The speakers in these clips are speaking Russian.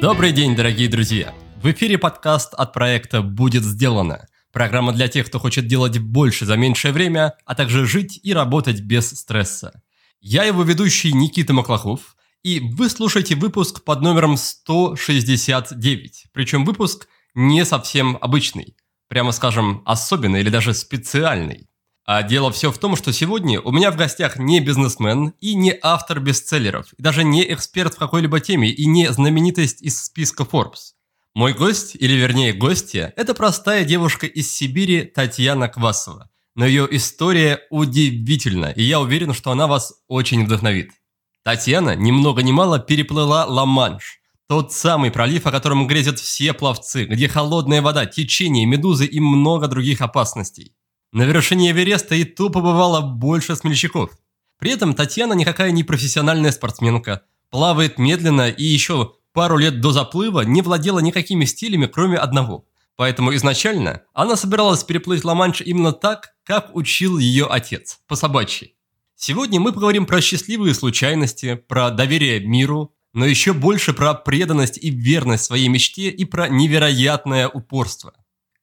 Добрый день, дорогие друзья! В эфире подкаст от проекта «Будет сделано». Программа для тех, кто хочет делать больше за меньшее время, а также жить и работать без стресса. Я его ведущий Никита Маклахов, и вы слушаете выпуск под номером 169. Причем выпуск не совсем обычный, прямо скажем, особенный или даже специальный. А дело все в том, что сегодня у меня в гостях не бизнесмен и не автор бестселлеров, и даже не эксперт в какой-либо теме и не знаменитость из списка Forbes. Мой гость, или вернее гостья, это простая девушка из Сибири Татьяна Квасова. Но ее история удивительна, и я уверен, что она вас очень вдохновит. Татьяна ни много ни мало переплыла Ла-Манш, тот самый пролив, о котором грезят все пловцы, где холодная вода, течение, медузы и много других опасностей. На вершине Эвереста и то побывало больше смельчаков. При этом Татьяна никакая не профессиональная спортсменка, плавает медленно и еще пару лет до заплыва не владела никакими стилями, кроме одного. Поэтому изначально она собиралась переплыть Ла-Манш именно так, как учил ее отец, по собачьи. Сегодня мы поговорим про счастливые случайности, про доверие миру, но еще больше про преданность и верность своей мечте и про невероятное упорство.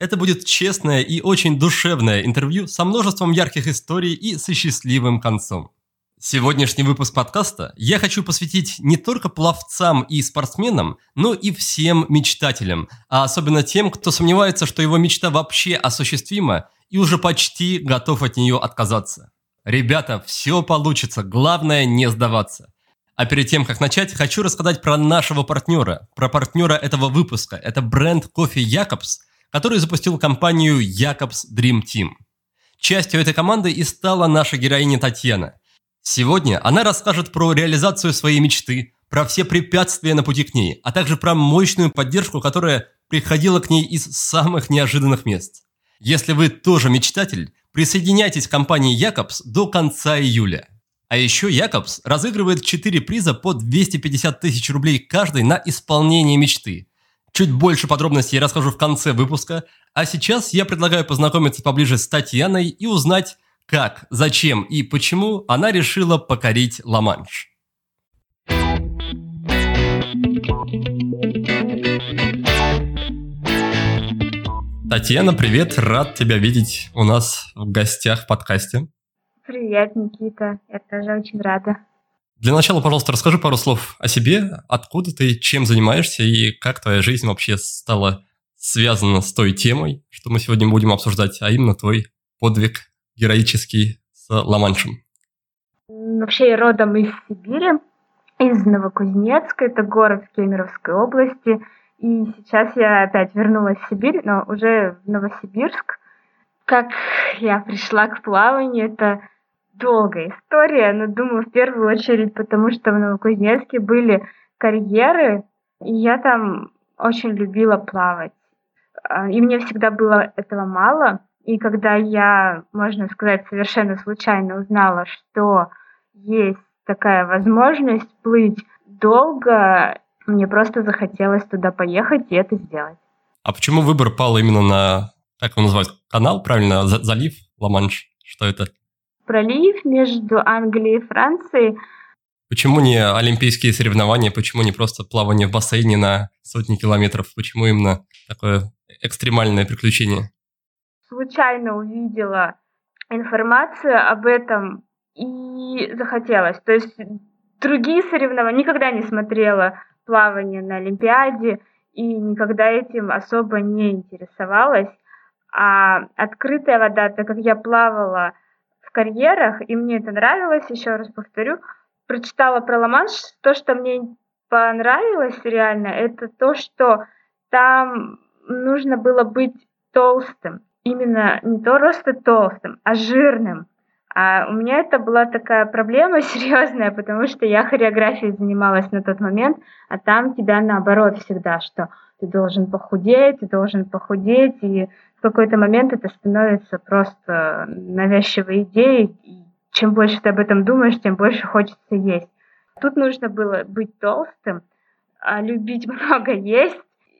Это будет честное и очень душевное интервью со множеством ярких историй и со счастливым концом. Сегодняшний выпуск подкаста я хочу посвятить не только пловцам и спортсменам, но и всем мечтателям, а особенно тем, кто сомневается, что его мечта вообще осуществима и уже почти готов от нее отказаться. Ребята, все получится, главное не сдаваться. А перед тем, как начать, хочу рассказать про нашего партнера, про партнера этого выпуска. Это бренд кофе Якобс, который запустил компанию Якобс Dream Team. Частью этой команды и стала наша героиня Татьяна. Сегодня она расскажет про реализацию своей мечты, про все препятствия на пути к ней, а также про мощную поддержку, которая приходила к ней из самых неожиданных мест. Если вы тоже мечтатель, присоединяйтесь к компании Якобс до конца июля. А еще Якобс разыгрывает 4 приза по 250 тысяч рублей каждый на исполнение мечты. Чуть больше подробностей я расскажу в конце выпуска, а сейчас я предлагаю познакомиться поближе с Татьяной и узнать, как, зачем и почему она решила покорить Ла-Манш. Татьяна, привет, рад тебя видеть у нас в гостях в подкасте. Привет, Никита. Я тоже очень рада. Для начала, пожалуйста, расскажи пару слов о себе, откуда ты, чем занимаешься и как твоя жизнь вообще стала связана с той темой, что мы сегодня будем обсуждать, а именно твой подвиг героический с Ла-Маншем. Вообще я родом из Сибири, из Новокузнецка, это город в Кемеровской области. И сейчас я опять вернулась в Сибирь, но уже в Новосибирск. Как я пришла к плаванию, это долгая история, но думаю, в первую очередь, потому что в Новокузнецке были карьеры, и я там очень любила плавать. А, и мне всегда было этого мало. И когда я, можно сказать, совершенно случайно узнала, что есть такая возможность плыть долго, мне просто захотелось туда поехать и это сделать. А почему выбор пал именно на, как его называют, канал, правильно, залив Ла-Манш? Что это? Пролив между Англией и Францией. Почему не олимпийские соревнования, почему не просто плавание в бассейне на сотни километров, почему именно такое экстремальное приключение? Случайно увидела информацию об этом и захотелось. То есть другие соревнования никогда не смотрела плавание на Олимпиаде и никогда этим особо не интересовалась. А открытая вода, так как я плавала карьерах, и мне это нравилось, еще раз повторю. Прочитала про ла то, что мне понравилось реально, это то, что там нужно было быть толстым. Именно не то роста толстым, а жирным. А у меня это была такая проблема серьезная, потому что я хореографией занималась на тот момент, а там тебя наоборот всегда, что ты должен похудеть, ты должен похудеть, и какой-то момент это становится просто навязчивой идеей. И чем больше ты об этом думаешь, тем больше хочется есть. Тут нужно было быть толстым, а любить много есть,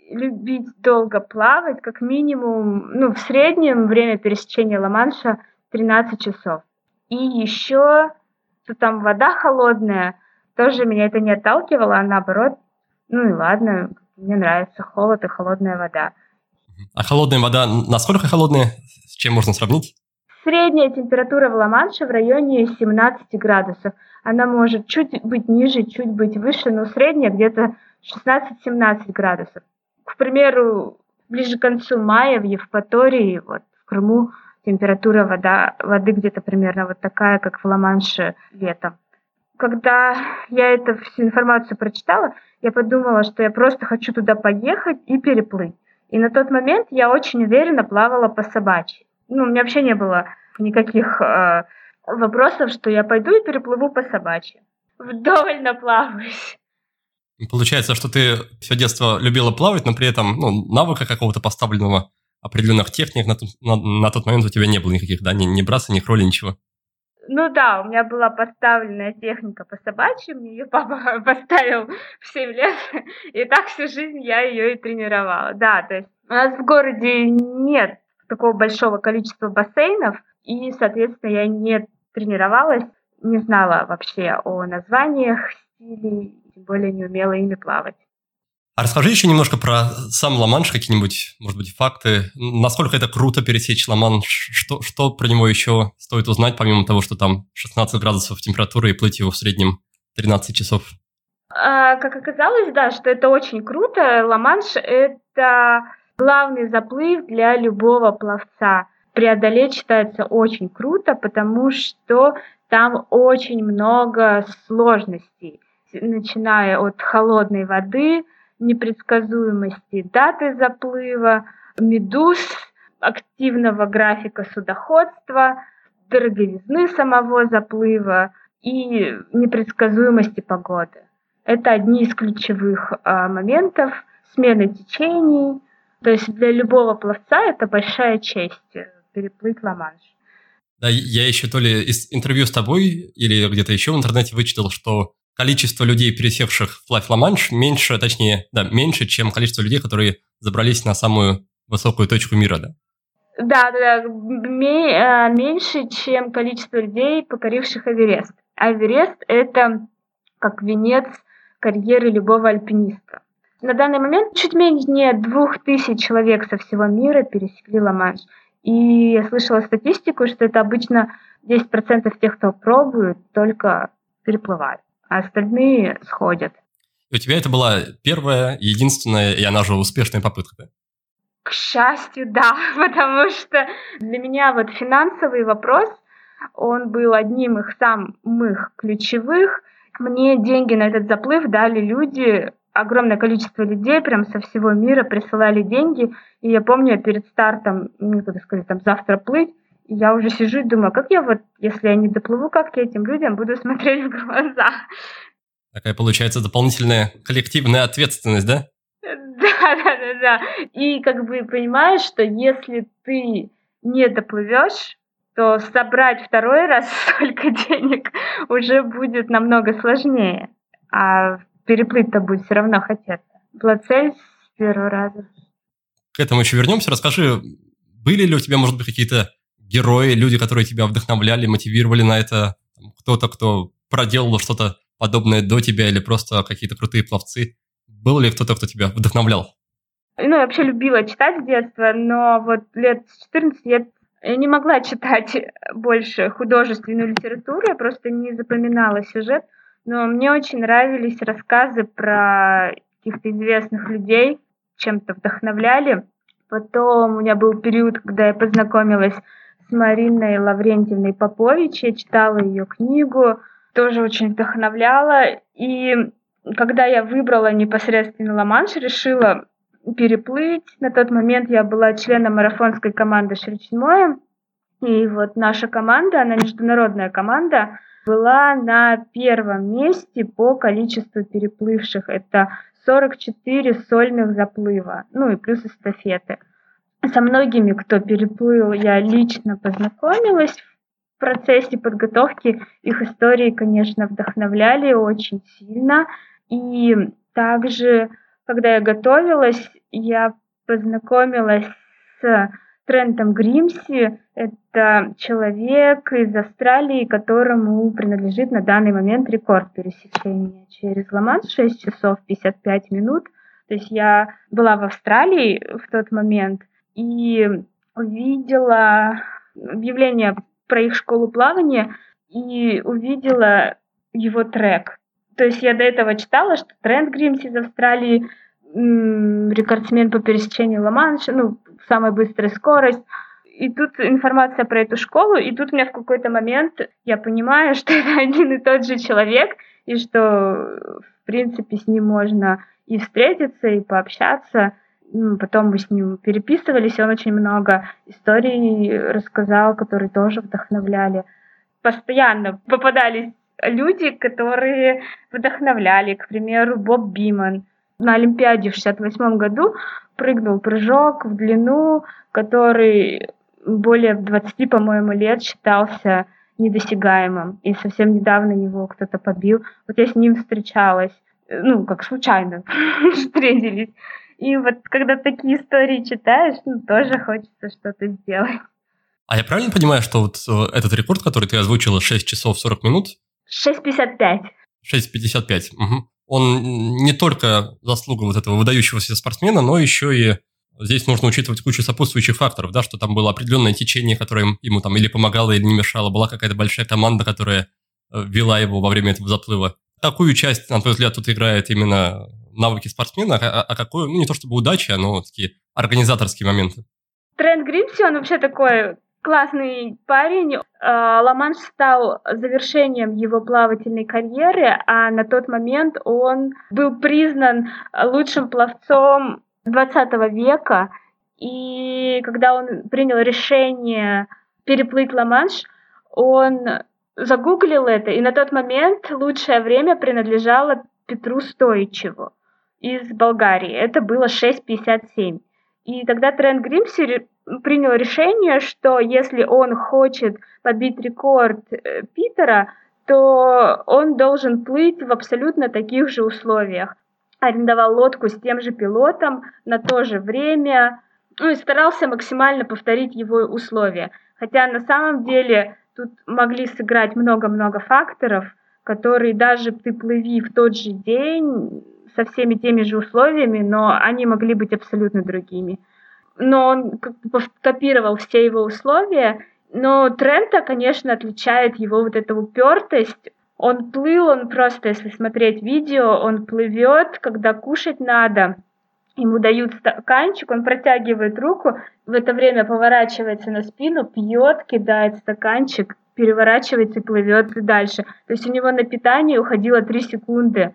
любить долго плавать, как минимум, ну, в среднем время пересечения Ла-Манша 13 часов. И еще что там вода холодная, тоже меня это не отталкивало, а наоборот, ну и ладно, мне нравится холод и холодная вода. А холодная вода, насколько холодная? С чем можно сравнить? Средняя температура в Ла-Манше в районе 17 градусов. Она может чуть быть ниже, чуть быть выше, но средняя где-то 16-17 градусов. К примеру, ближе к концу мая в Евпатории, вот в Крыму, температура вода, воды где-то примерно вот такая, как в Ла-Манше летом. Когда я эту всю информацию прочитала, я подумала, что я просто хочу туда поехать и переплыть. И на тот момент я очень уверенно плавала по собачьи. Ну, у меня вообще не было никаких э, вопросов, что я пойду и переплыву по собачьи. Вдоволь наплаваюсь. Получается, что ты все детство любила плавать, но при этом ну, навыка какого-то поставленного определенных техник на, на, на тот момент у тебя не было никаких, да, ни, ни браса, ни кроли, ничего. Ну да, у меня была поставленная техника по собачьим, ее папа поставил в 7 лет, и так всю жизнь я ее и тренировала. Да, то есть у нас в городе нет такого большого количества бассейнов, и, соответственно, я не тренировалась, не знала вообще о названиях стилей, тем более не умела ими плавать. А расскажи еще немножко про сам Ла-Манш, какие-нибудь, может быть, факты. Насколько это круто пересечь Ла-Манш? Что, что про него еще стоит узнать, помимо того, что там 16 градусов температуры и плыть его в среднем 13 часов? А, как оказалось, да, что это очень круто. Ла-Манш – это главный заплыв для любого пловца. Преодолеть считается очень круто, потому что там очень много сложностей, начиная от холодной воды – непредсказуемости даты заплыва, медуз, активного графика судоходства, дороговизны самого заплыва и непредсказуемости погоды. Это одни из ключевых а, моментов смены течений. То есть для любого пловца это большая честь э, переплыть Ла-Манш. Да, я еще то ли из интервью с тобой или где-то еще в интернете вычитал, что количество людей, пересевших в Плавь Ла-Манш, меньше, точнее, да, меньше, чем количество людей, которые забрались на самую высокую точку мира, да? Да, да, да, э, меньше, чем количество людей, покоривших Эверест. А Эверест – это как венец карьеры любого альпиниста. На данный момент чуть менее двух тысяч человек со всего мира пересекли Ла-Манш. И я слышала статистику, что это обычно 10% тех, кто пробует, только переплывают а остальные сходят. У тебя это была первая, единственная, и она же успешная попытка, К счастью, да, потому что для меня вот финансовый вопрос, он был одним из самых ключевых. Мне деньги на этот заплыв дали люди, огромное количество людей прям со всего мира присылали деньги. И я помню, перед стартом, мне кто-то сказал, там завтра плыть, я уже сижу и думаю, как я вот, если я не доплыву, как я этим людям буду смотреть в глаза. Такая получается дополнительная коллективная ответственность, да? Да, да, да, да. И как бы понимаешь, что если ты не доплывешь, то собрать второй раз столько денег уже будет намного сложнее. А переплыть-то будет все равно хотеться. Была цель с первого раза. К этому еще вернемся. Расскажи, были ли у тебя, может быть, какие-то герои, люди, которые тебя вдохновляли, мотивировали на это, кто-то, кто проделал что-то подобное до тебя или просто какие-то крутые пловцы? Был ли кто-то, кто тебя вдохновлял? Ну, я вообще любила читать с детства, но вот лет с 14 я, я не могла читать больше художественную литературу, я просто не запоминала сюжет, но мне очень нравились рассказы про каких-то известных людей, чем-то вдохновляли. Потом у меня был период, когда я познакомилась с Мариной Лаврентьевной Попович. Я читала ее книгу, тоже очень вдохновляла. И когда я выбрала непосредственно Ла-Манш, решила переплыть. На тот момент я была членом марафонской команды Шричмоя. И вот наша команда, она международная команда, была на первом месте по количеству переплывших. Это 44 сольных заплыва, ну и плюс эстафеты. Со многими, кто переплыл, я лично познакомилась в процессе подготовки. Их истории, конечно, вдохновляли очень сильно. И также, когда я готовилась, я познакомилась с Трентом Гримси. Это человек из Австралии, которому принадлежит на данный момент рекорд пересечения через Ла-Манш 6 часов 55 минут. То есть я была в Австралии в тот момент и увидела объявление про их школу плавания и увидела его трек. То есть я до этого читала, что Трент Гримс из Австралии рекордсмен по пересечению Ла-Манша, ну, самая быстрая скорость. И тут информация про эту школу, и тут у меня в какой-то момент я понимаю, что это один и тот же человек, и что, в принципе, с ним можно и встретиться, и пообщаться. Потом мы с ним переписывались, и он очень много историй рассказал, которые тоже вдохновляли. Постоянно попадались люди, которые вдохновляли. К примеру, Боб Биман – на Олимпиаде в 68 году прыгнул прыжок в длину, который более 20, по-моему, лет считался недосягаемым. И совсем недавно его кто-то побил. Вот я с ним встречалась, ну, как случайно встретились. И вот когда такие истории читаешь, ну, тоже хочется что-то сделать. А я правильно понимаю, что вот э, этот рекорд, который ты озвучила, 6 часов 40 минут? 6.55. 6.55. Угу он не только заслуга вот этого выдающегося спортсмена, но еще и здесь нужно учитывать кучу сопутствующих факторов, да, что там было определенное течение, которое ему там или помогало, или не мешало, была какая-то большая команда, которая э, вела его во время этого заплыва. Какую часть, на твой взгляд, тут играет именно навыки спортсмена, а, а какую, ну не то чтобы удача, но такие организаторские моменты? Трент Гримси, он вообще такой классный парень. А, Ла-Манш стал завершением его плавательной карьеры, а на тот момент он был признан лучшим пловцом 20 века. И когда он принял решение переплыть Ла-Манш, он загуглил это, и на тот момент лучшее время принадлежало Петру Стоичеву из Болгарии. Это было 6.57. И тогда Трент Гримси принял решение, что если он хочет побить рекорд э, Питера, то он должен плыть в абсолютно таких же условиях. Арендовал лодку с тем же пилотом на то же время, ну и старался максимально повторить его условия. Хотя на самом деле тут могли сыграть много-много факторов, которые даже ты плыви в тот же день со всеми теми же условиями, но они могли быть абсолютно другими но он как бы копировал все его условия. Но Трента, конечно, отличает его вот эта упертость. Он плыл, он просто, если смотреть видео, он плывет, когда кушать надо. Ему дают стаканчик, он протягивает руку, в это время поворачивается на спину, пьет, кидает стаканчик, переворачивается и плывет дальше. То есть у него на питание уходило 3 секунды.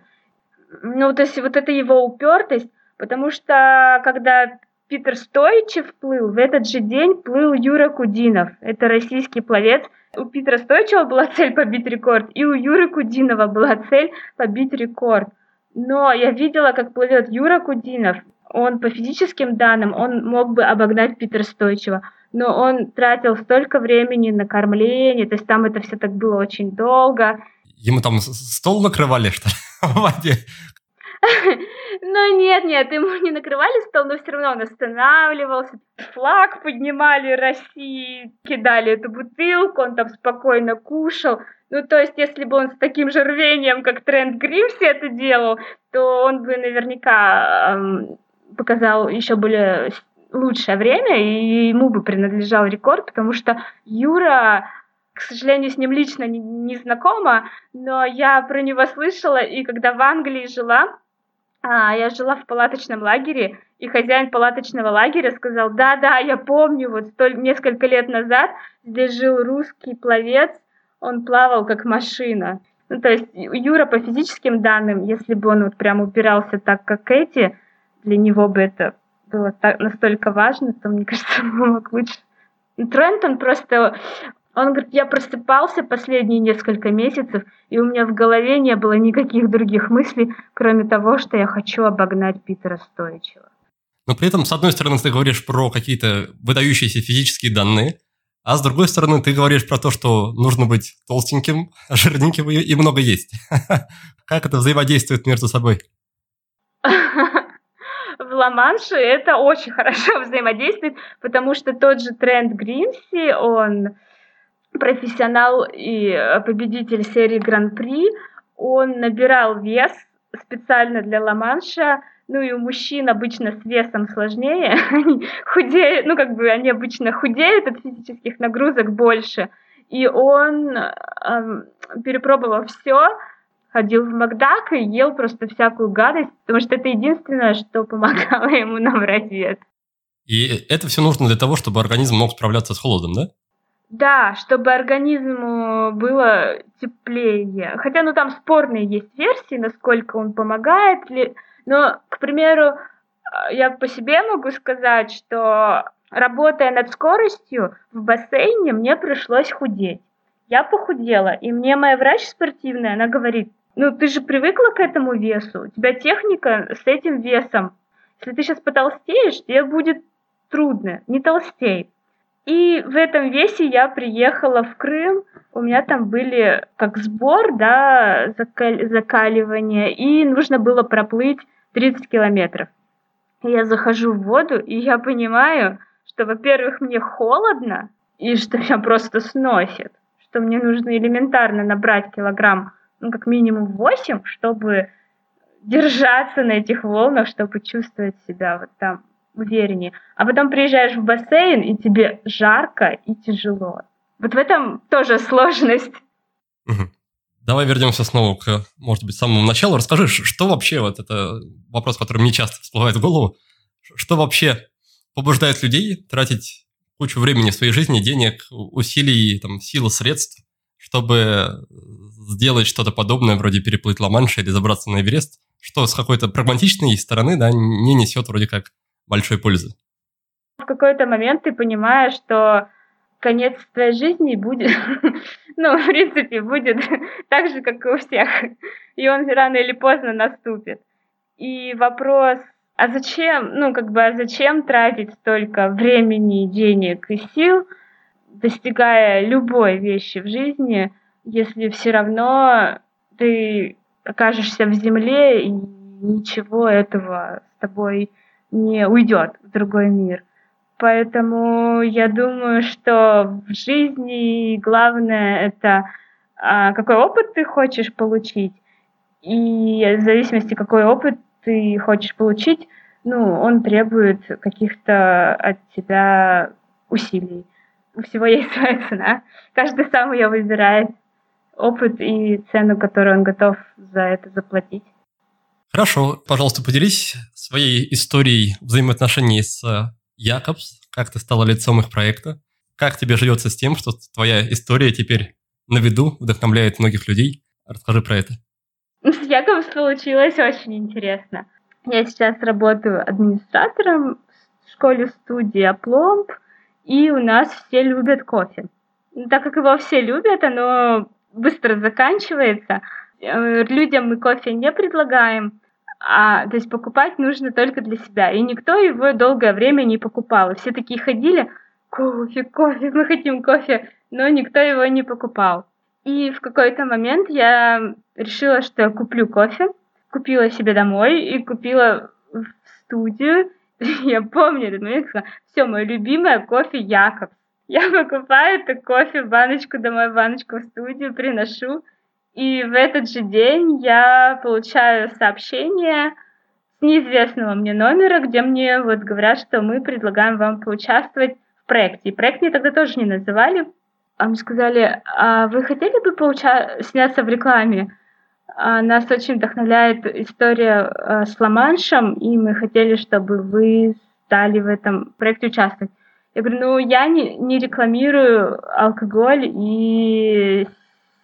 Ну, то есть вот это его упертость, потому что когда Питер Стойчев плыл, в этот же день плыл Юра Кудинов. Это российский пловец. У Питера Стойчева была цель побить рекорд, и у Юры Кудинова была цель побить рекорд. Но я видела, как плывет Юра Кудинов. Он по физическим данным, он мог бы обогнать Питера Стойчева, но он тратил столько времени на кормление, то есть там это все так было очень долго. Ему там стол накрывали, что ли, в воде? Ну нет, нет, ему не накрывали стол, но все равно он останавливался. Флаг поднимали России, кидали эту бутылку, он там спокойно кушал. Ну, то есть, если бы он с таким же рвением, как Трент Гримси это делал, то он бы наверняка эм, показал еще более лучшее время, и ему бы принадлежал рекорд, потому что Юра, к сожалению, с ним лично не, не знакома, но я про него слышала, и когда в Англии жила, а, я жила в палаточном лагере, и хозяин палаточного лагеря сказал, да-да, я помню, вот столь, несколько лет назад здесь жил русский пловец, он плавал как машина. Ну, то есть Юра по физическим данным, если бы он вот прям упирался так, как эти, для него бы это было так, настолько важно, то, мне кажется, он мог лучше. Трентон просто он говорит, я просыпался последние несколько месяцев, и у меня в голове не было никаких других мыслей, кроме того, что я хочу обогнать Питера Стоичева. Но при этом, с одной стороны, ты говоришь про какие-то выдающиеся физические данные, а с другой стороны, ты говоришь про то, что нужно быть толстеньким, жирненьким и много есть. Как это взаимодействует между собой? в Ла-Манше это очень хорошо взаимодействует, потому что тот же тренд Гринси, он профессионал и победитель серии Гран-при, он набирал вес специально для Ла-Манша, ну и у мужчин обычно с весом сложнее, они худеют, ну как бы они обычно худеют от физических нагрузок больше, и он э, перепробовал все, ходил в Макдак и ел просто всякую гадость, потому что это единственное, что помогало ему набрать вес. И это все нужно для того, чтобы организм мог справляться с холодом, да? Да, чтобы организму было теплее. Хотя, ну, там спорные есть версии, насколько он помогает ли. Но, к примеру, я по себе могу сказать, что работая над скоростью в бассейне, мне пришлось худеть. Я похудела, и мне моя врач спортивная, она говорит, ну, ты же привыкла к этому весу, у тебя техника с этим весом. Если ты сейчас потолстеешь, тебе будет трудно, не толстей. И в этом весе я приехала в Крым, у меня там были как сбор, да, закаль, закаливание, и нужно было проплыть 30 километров. Я захожу в воду, и я понимаю, что, во-первых, мне холодно, и что меня просто сносит, что мне нужно элементарно набрать килограмм, ну, как минимум 8, чтобы держаться на этих волнах, чтобы чувствовать себя вот там увереннее. А потом приезжаешь в бассейн, и тебе жарко и тяжело. Вот в этом тоже сложность. Давай вернемся снова к, может быть, самому началу. Расскажи, что вообще, вот это вопрос, который мне часто всплывает в голову, что вообще побуждает людей тратить кучу времени в своей жизни, денег, усилий, там, сил, средств, чтобы сделать что-то подобное, вроде переплыть Ла-Манш или забраться на Эверест, что с какой-то прагматичной стороны да, не несет вроде как большой пользы. В какой-то момент ты понимаешь, что конец твоей жизни будет, ну, в принципе, будет так же, как и у всех. И он рано или поздно наступит. И вопрос, а зачем, ну, как бы, а зачем тратить столько времени, денег и сил, достигая любой вещи в жизни, если все равно ты окажешься в земле и ничего этого с тобой не уйдет в другой мир. Поэтому я думаю, что в жизни главное это а, какой опыт ты хочешь получить. И в зависимости, какой опыт ты хочешь получить, ну, он требует каких-то от тебя усилий. У всего есть своя цена. Каждый сам ее выбирает опыт и цену, которую он готов за это заплатить. Хорошо, пожалуйста, поделись своей историей взаимоотношений с э, Якобс, как ты стала лицом их проекта, как тебе живется с тем, что твоя история теперь на виду, вдохновляет многих людей. Расскажи про это. С Якобс получилось очень интересно. Я сейчас работаю администратором в школе-студии Апломб, и у нас все любят кофе. Так как его все любят, оно быстро заканчивается. Э, людям мы кофе не предлагаем, а, то есть покупать нужно только для себя. И никто его долгое время не покупал. И все такие ходили, кофе, кофе, мы хотим кофе, но никто его не покупал. И в какой-то момент я решила, что я куплю кофе, купила себе домой и купила в студию. Я помню этот момент, сказала, все, мое любимое кофе Якобс. Я покупаю это кофе, баночку домой, баночку в студию, приношу. И в этот же день я получаю сообщение с неизвестного мне номера, где мне вот говорят, что мы предлагаем вам поучаствовать в проекте. И проект мне тогда тоже не называли. А мне сказали, а вы хотели бы поуча- сняться в рекламе? А нас очень вдохновляет история а, с Ла-Маншем, и мы хотели, чтобы вы стали в этом проекте участвовать. Я говорю, ну я не, не рекламирую алкоголь и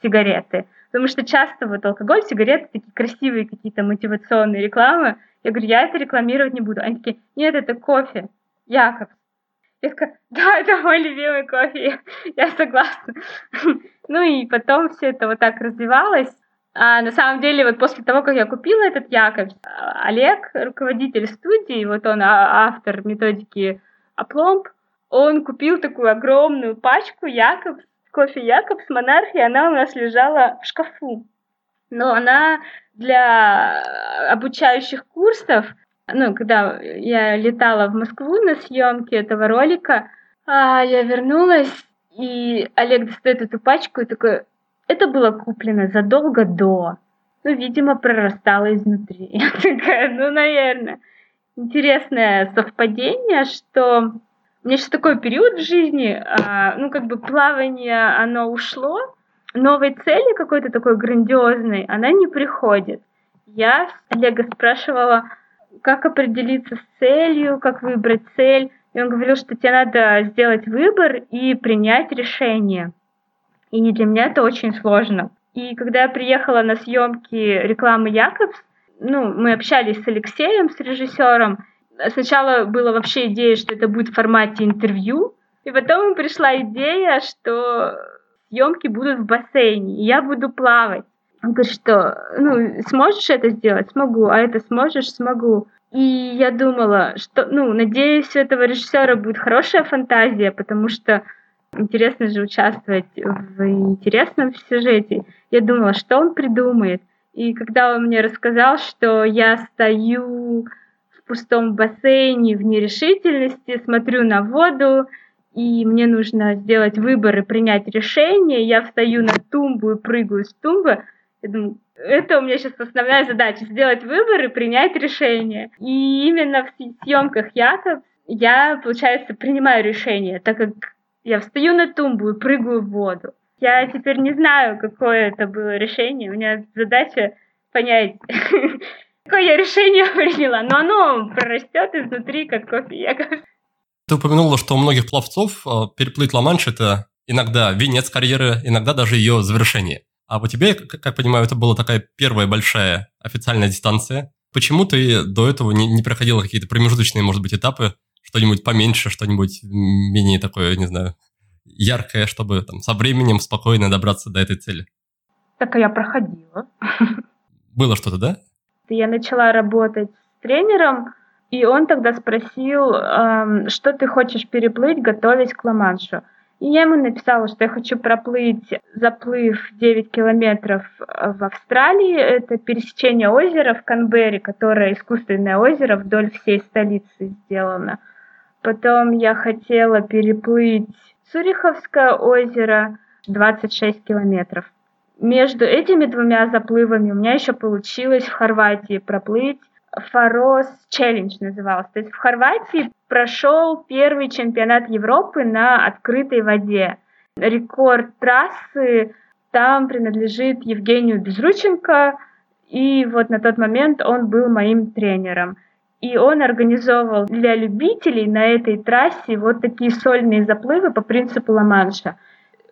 сигареты. Потому что часто вот алкоголь, сигареты, такие красивые какие-то мотивационные рекламы. Я говорю, я это рекламировать не буду. Они такие, нет, это кофе. Якобс. Я такая, да, это мой любимый кофе, я согласна. Ну и потом все это вот так развивалось. А на самом деле, вот после того, как я купила этот Якобс, Олег, руководитель студии, вот он а, автор методики Апломб, он купил такую огромную пачку Якобс кофе Якобс Монархия, она у нас лежала в шкафу. Но она для обучающих курсов ну, когда я летала в Москву на съемки этого ролика, а я вернулась, и Олег достает эту пачку и такой, это было куплено задолго до. Ну, видимо, прорастало изнутри. Я такая, ну, наверное. Интересное совпадение, что у меня сейчас такой период в жизни, а, ну, как бы плавание, оно ушло, новой цели какой-то такой грандиозной, она не приходит. Я Олега спрашивала, как определиться с целью, как выбрать цель. И он говорил, что тебе надо сделать выбор и принять решение. И для меня это очень сложно. И когда я приехала на съемки рекламы Якобс, ну, мы общались с Алексеем, с режиссером. Сначала была вообще идея, что это будет в формате интервью, и потом пришла идея, что съемки будут в бассейне, и я буду плавать. Он говорит, что, ну, сможешь это сделать? Смогу. А это сможешь? Смогу. И я думала, что, ну, надеюсь, у этого режиссера будет хорошая фантазия, потому что интересно же участвовать в интересном сюжете. Я думала, что он придумает. И когда он мне рассказал, что я стою пустом бассейне в нерешительности, смотрю на воду, и мне нужно сделать выбор и принять решение, я встаю на тумбу и прыгаю с тумбы, я думаю, это у меня сейчас основная задача, сделать выбор и принять решение. И именно в съемках Яков я, получается, принимаю решение, так как я встаю на тумбу и прыгаю в воду. Я теперь не знаю, какое это было решение. У меня задача понять, какое я решение приняла. Но оно прорастет изнутри, как кофе. Ты упомянула, что у многих пловцов а, переплыть Ла-Манш – это иногда венец карьеры, иногда даже ее завершение. А у тебя, как понимаю, это была такая первая большая официальная дистанция. Почему ты до этого не, не проходила какие-то промежуточные, может быть, этапы, что-нибудь поменьше, что-нибудь менее такое, не знаю, яркое, чтобы там со временем спокойно добраться до этой цели? Так я проходила. Было что-то, да? Я начала работать с тренером, и он тогда спросил, эм, что ты хочешь переплыть, готовясь к Ла-Маншу. И я ему написала, что я хочу проплыть заплыв 9 километров э, в Австралии. Это пересечение озера в Канберре, которое искусственное озеро вдоль всей столицы сделано. Потом я хотела переплыть Цюриховское озеро 26 километров. Между этими двумя заплывами у меня еще получилось в Хорватии проплыть Фарос Челлендж назывался. То есть в Хорватии прошел первый чемпионат Европы на открытой воде. Рекорд трассы там принадлежит Евгению Безрученко, и вот на тот момент он был моим тренером. И он организовывал для любителей на этой трассе вот такие сольные заплывы по принципу Ла-Манша.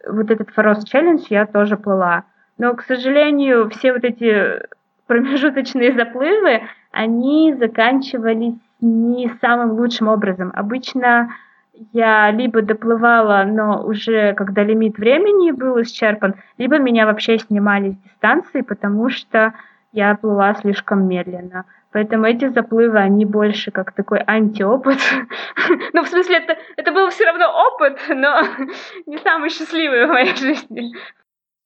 Вот этот Фарос Челлендж я тоже плыла. Но, к сожалению, все вот эти промежуточные заплывы, они заканчивались не самым лучшим образом. Обычно я либо доплывала, но уже когда лимит времени был исчерпан, либо меня вообще снимали с дистанции, потому что я плыла слишком медленно. Поэтому эти заплывы, они больше как такой антиопыт. ну, в смысле, это, это был все равно опыт, но не самый счастливый в моей жизни.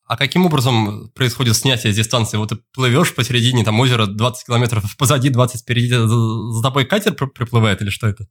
А каким образом происходит снятие с дистанции? Вот ты плывешь посередине там озера 20 километров, позади 20 впереди, за тобой катер приплывает или что это?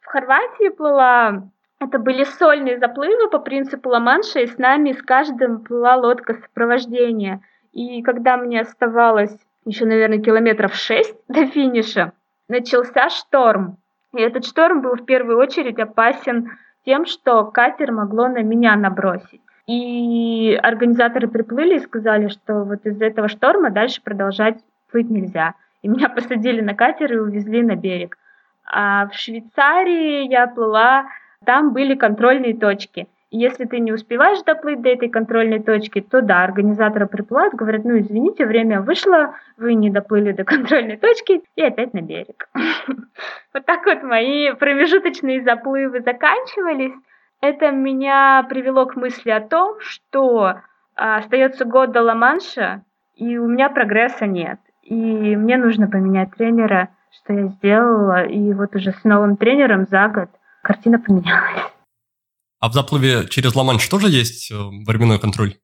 В Хорватии плыла это были сольные заплывы по принципу Ла-Манша, и с нами с каждым плыла лодка сопровождения. И когда мне оставалось еще, наверное, километров шесть до финиша, начался шторм. И этот шторм был в первую очередь опасен тем, что катер могло на меня набросить. И организаторы приплыли и сказали, что вот из-за этого шторма дальше продолжать плыть нельзя. И меня посадили на катер и увезли на берег. А в Швейцарии я плыла, там были контрольные точки. И если ты не успеваешь доплыть до этой контрольной точки, то да, организаторы приплывают, говорят, ну извините, время вышло, вы не доплыли до контрольной точки, и опять на берег. Вот так вот мои промежуточные заплывы заканчивались это меня привело к мысли о том, что а, остается год до Ла-Манша, и у меня прогресса нет. И мне нужно поменять тренера, что я сделала. И вот уже с новым тренером за год картина поменялась. А в заплыве через Ла-Манш тоже есть э, временной контроль?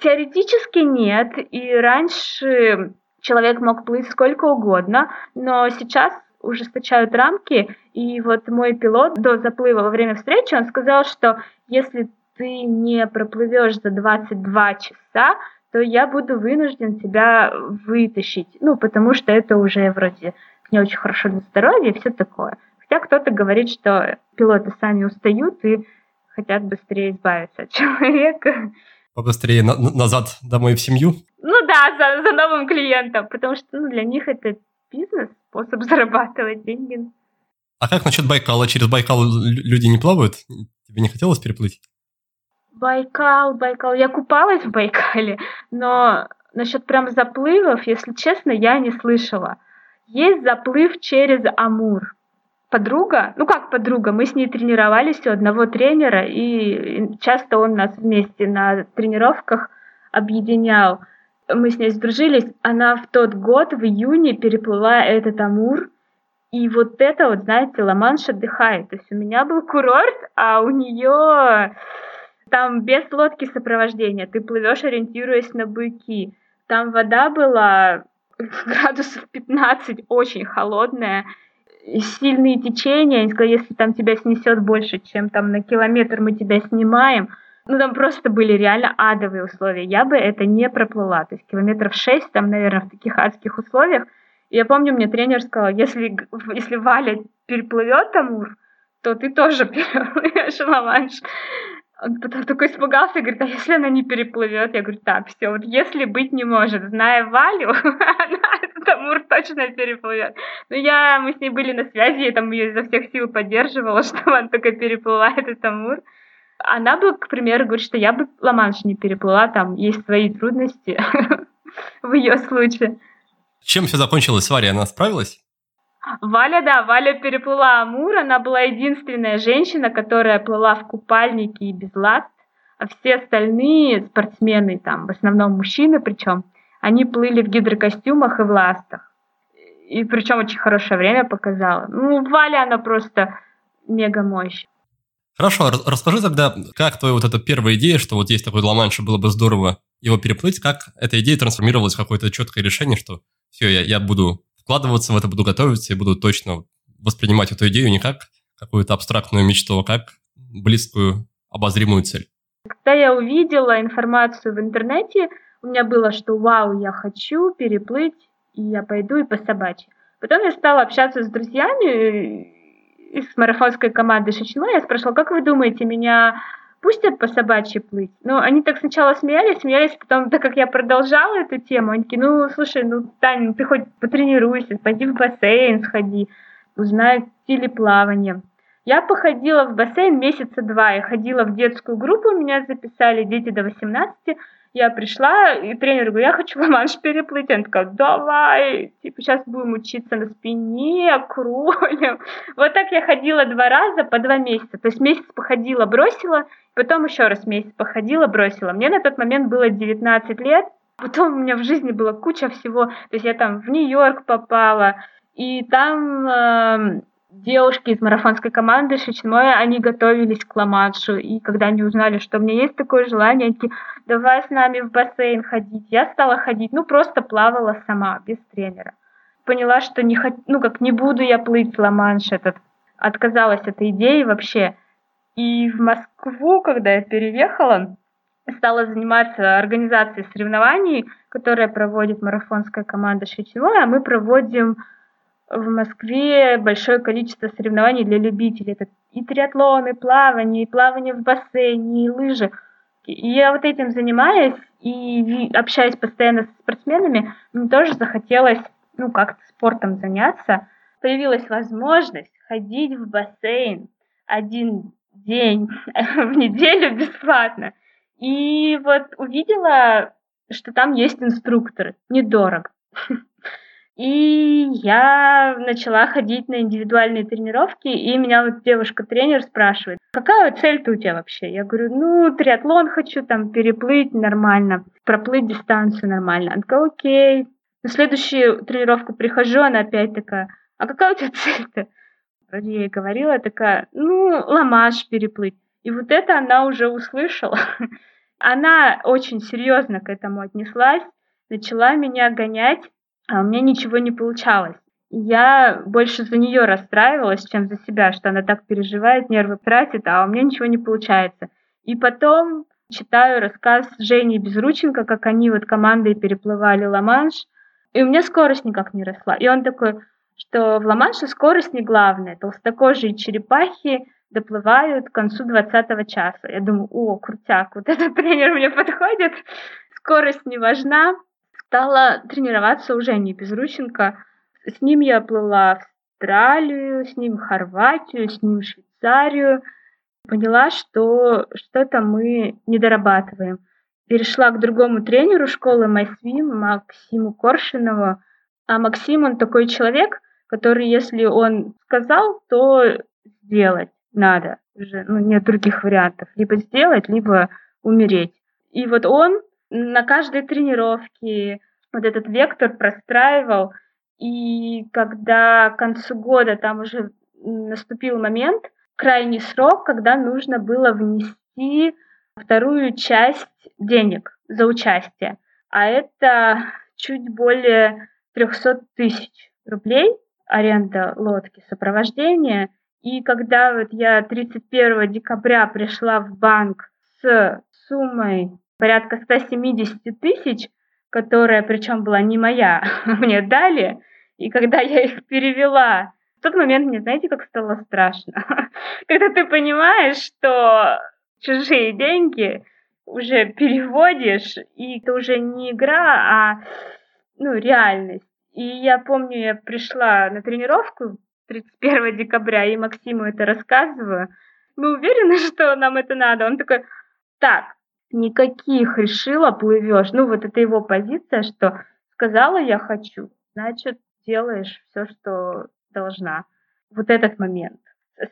Теоретически нет. И раньше человек мог плыть сколько угодно, но сейчас ужесточают рамки, и вот мой пилот до заплыва во время встречи, он сказал, что если ты не проплывешь за 22 часа, то я буду вынужден тебя вытащить. Ну, потому что это уже вроде не очень хорошо для здоровья и все такое. Хотя кто-то говорит, что пилоты сами устают и хотят быстрее избавиться от человека. Побыстрее на- назад домой в семью? Ну да, за, за новым клиентом, потому что ну, для них это бизнес, способ зарабатывать деньги. А как насчет Байкала? Через Байкал люди не плавают? Тебе не хотелось переплыть? Байкал, Байкал. Я купалась в Байкале, но насчет прям заплывов, если честно, я не слышала. Есть заплыв через Амур. Подруга, ну как подруга, мы с ней тренировались у одного тренера, и часто он нас вместе на тренировках объединял. Мы с ней сдружились. Она в тот год, в июне, переплыла этот Амур, и вот это вот, знаете, Ла-Манш отдыхает. То есть у меня был курорт, а у нее там без лодки сопровождения. Ты плывешь, ориентируясь на быки. Там вода была градусов 15, очень холодная. Сильные течения. Они сказали, если там тебя снесет больше, чем там на километр, мы тебя снимаем. Ну, там просто были реально адовые условия. Я бы это не проплыла. То есть километров 6 там, наверное, в таких адских условиях. И я помню, мне тренер сказал, если, если Валя переплывет Амур, то ты тоже переплывешь Ла-Манш. Он потом такой испугался, говорит, а если она не переплывет? Я говорю, так, все, вот если быть не может, зная Валю, она этот точно переплывет. Но я, мы с ней были на связи, я там ее изо всех сил поддерживала, чтобы она только переплыла этот Амур. Она бы, к примеру, говорит, что я бы Ла-Манш не переплыла, там есть свои трудности в ее случае. Чем все закончилось с Варей? Она справилась? Валя, да, Валя переплыла Амур, она была единственная женщина, которая плыла в купальнике и без ласт, а все остальные спортсмены, там, в основном мужчины причем, они плыли в гидрокостюмах и в ластах. И причем очень хорошее время показала. Ну, Валя, она просто мега мощь. Хорошо, расскажи тогда, как твоя вот эта первая идея, что вот есть такой ла было бы здорово его переплыть, как эта идея трансформировалась в какое-то четкое решение, что все, я, я буду вкладываться в это, буду готовиться и буду точно воспринимать эту идею не как какую-то абстрактную мечту, а как близкую, обозримую цель. Когда я увидела информацию в интернете, у меня было, что вау, я хочу переплыть, и я пойду и по собачьи. Потом я стала общаться с друзьями из марафонской команды Шично. Я спрашивала, как вы думаете, меня пустят по собачьи плыть. Ну, они так сначала смеялись, смеялись, потом, так как я продолжала эту тему, они такие, ну, слушай, ну, Таня, ты хоть потренируйся, пойди в бассейн сходи, узнай стили плавания. Я походила в бассейн месяца два, я ходила в детскую группу, меня записали дети до 18, я пришла, и тренер говорит, я хочу ла переплыть. Она такая, давай, типа, сейчас будем учиться на спине, кролем. Вот так я ходила два раза по два месяца. То есть месяц походила, бросила, потом еще раз месяц походила, бросила. Мне на тот момент было 19 лет, потом у меня в жизни была куча всего. То есть я там в Нью-Йорк попала, и там э, девушки из марафонской команды Шичмоя, они готовились к ламаншу, и когда они узнали, что у меня есть такое желание, они такие, давай с нами в бассейн ходить. Я стала ходить, ну просто плавала сама, без тренера. Поняла, что не хот... ну как не буду я плыть ла-манш этот. Отказалась от этой идеи вообще. И в Москву, когда я переехала, стала заниматься организацией соревнований, которые проводит марафонская команда Шичевой, а мы проводим в Москве большое количество соревнований для любителей. Это и триатлон, и плавание, и плавание в бассейне, и лыжи. И я вот этим занимаюсь и общаюсь постоянно с спортсменами, мне тоже захотелось, ну, как-то спортом заняться. Появилась возможность ходить в бассейн один день в неделю бесплатно. И вот увидела, что там есть инструкторы, недорого. И я начала ходить на индивидуальные тренировки, и меня вот девушка-тренер спрашивает, какая цель-то у тебя вообще? Я говорю, ну, триатлон хочу там переплыть нормально, проплыть дистанцию нормально. Она такая, окей. На следующую тренировку прихожу, она опять такая, а какая у тебя цель-то? Вроде я ей говорила, такая, ну, ламаш переплыть. И вот это она уже услышала. Она очень серьезно к этому отнеслась, начала меня гонять, а у меня ничего не получалось. я больше за нее расстраивалась, чем за себя, что она так переживает, нервы тратит, а у меня ничего не получается. И потом читаю рассказ Жени Безрученко, как они вот командой переплывали Ла-Манш, и у меня скорость никак не росла. И он такой, что в Ла-Манше скорость не главная, толстокожие черепахи доплывают к концу 20 часа. Я думаю, о, крутяк, вот этот тренер мне подходит, скорость не важна. Стала тренироваться уже не Безрученко. С ним я плыла в Австралию, с ним в Хорватию, с ним в Швейцарию. Поняла, что что-то мы не дорабатываем. Перешла к другому тренеру школы MySwim, Максиму Коршинову. А Максим, он такой человек, который, если он сказал, то сделать надо. Уже, ну, нет других вариантов. Либо сделать, либо умереть. И вот он на каждой тренировке вот этот вектор простраивал. И когда к концу года там уже наступил момент, крайний срок, когда нужно было внести вторую часть денег за участие. А это чуть более 300 тысяч рублей аренда лодки, сопровождение. И когда вот я 31 декабря пришла в банк с суммой порядка 170 тысяч, которая причем была не моя, мне дали, и когда я их перевела, в тот момент мне, знаете, как стало страшно. когда ты понимаешь, что чужие деньги уже переводишь, и это уже не игра, а ну, реальность. И я помню, я пришла на тренировку 31 декабря, и Максиму это рассказываю. Мы уверены, что нам это надо? Он такой, так, никаких решила плывешь. Ну, вот это его позиция, что сказала я хочу, значит, делаешь все, что должна. Вот этот момент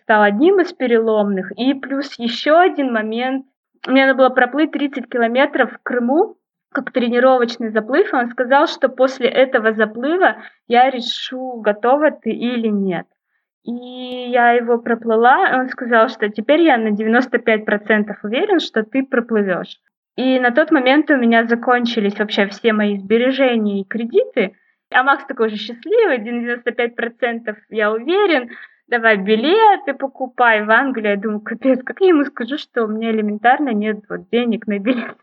стал одним из переломных. И плюс еще один момент. Мне надо было проплыть 30 километров в Крыму, как тренировочный заплыв, он сказал, что после этого заплыва я решу, готова ты или нет. И я его проплыла, и он сказал, что теперь я на 95% уверен, что ты проплывешь. И на тот момент у меня закончились вообще все мои сбережения и кредиты. А Макс такой же счастливый, 95% я уверен, давай билеты покупай в Англию. Я думаю, капец, как я ему скажу, что у меня элементарно нет вот денег на билет.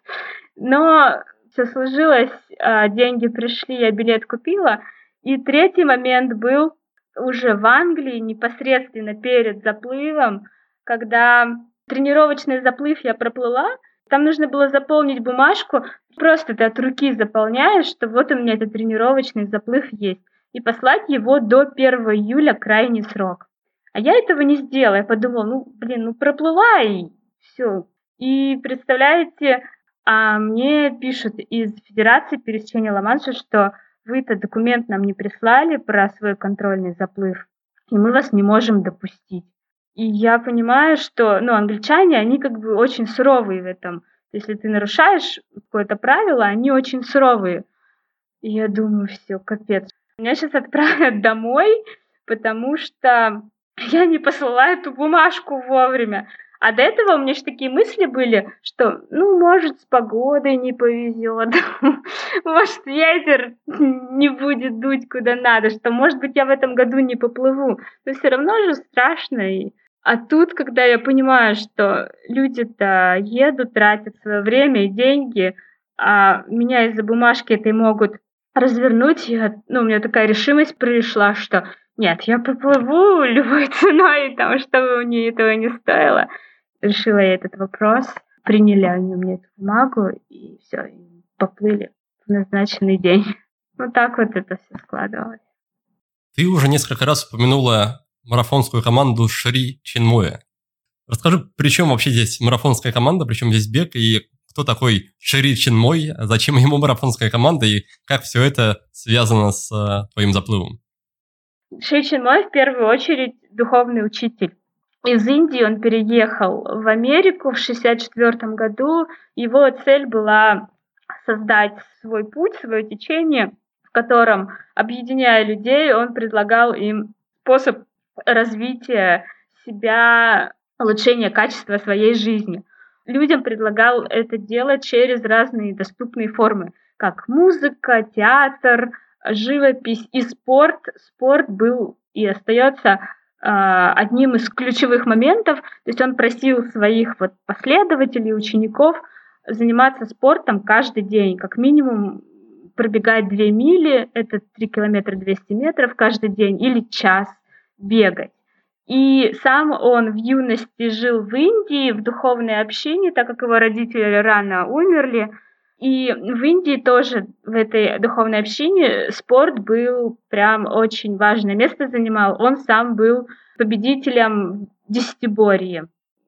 Но все сложилось, а, деньги пришли, я билет купила. И третий момент был уже в Англии, непосредственно перед заплывом, когда тренировочный заплыв я проплыла, там нужно было заполнить бумажку, просто ты от руки заполняешь, что вот у меня этот тренировочный заплыв есть, и послать его до 1 июля крайний срок. А я этого не сделала. Я подумала, ну, блин, ну проплыла и все. И представляете, а мне пишут из Федерации пересечения Ла-Манша, что вы этот документ нам не прислали про свой контрольный заплыв, и мы вас не можем допустить. И я понимаю, что, ну, англичане, они как бы очень суровые в этом. Если ты нарушаешь какое-то правило, они очень суровые. И я думаю, все, капец. Меня сейчас отправят домой, потому что я не послала эту бумажку вовремя. А до этого у меня же такие мысли были, что, ну, может, с погодой не повезет, может, ветер не будет дуть куда надо, что, может быть, я в этом году не поплыву. Но все равно же страшно. А тут, когда я понимаю, что люди-то едут, тратят свое время и деньги, а меня из-за бумажки этой могут развернуть, я, ну, у меня такая решимость пришла, что нет, я поплыву любой ценой, там, чтобы мне этого не стоило решила я этот вопрос, приняли они мне эту бумагу, и все, и поплыли в назначенный день. Вот так вот это все складывалось. Ты уже несколько раз упомянула марафонскую команду Шри Чинмоя. Расскажи, при чем вообще здесь марафонская команда, при чем здесь бег, и кто такой Шри Чинмой, зачем ему марафонская команда, и как все это связано с э, твоим заплывом? Шри Чинмой в первую очередь духовный учитель из Индии он переехал в Америку в 1964 году. Его цель была создать свой путь, свое течение, в котором, объединяя людей, он предлагал им способ развития себя, улучшения качества своей жизни. Людям предлагал это делать через разные доступные формы, как музыка, театр, живопись и спорт. Спорт был и остается одним из ключевых моментов. То есть он просил своих вот последователей, учеников заниматься спортом каждый день, как минимум пробегать 2 мили, это 3 километра 200 метров каждый день, или час бегать. И сам он в юности жил в Индии, в духовной общине, так как его родители рано умерли. И в Индии тоже в этой духовной общине спорт был прям очень важное место занимал. Он сам был победителем десятиборья.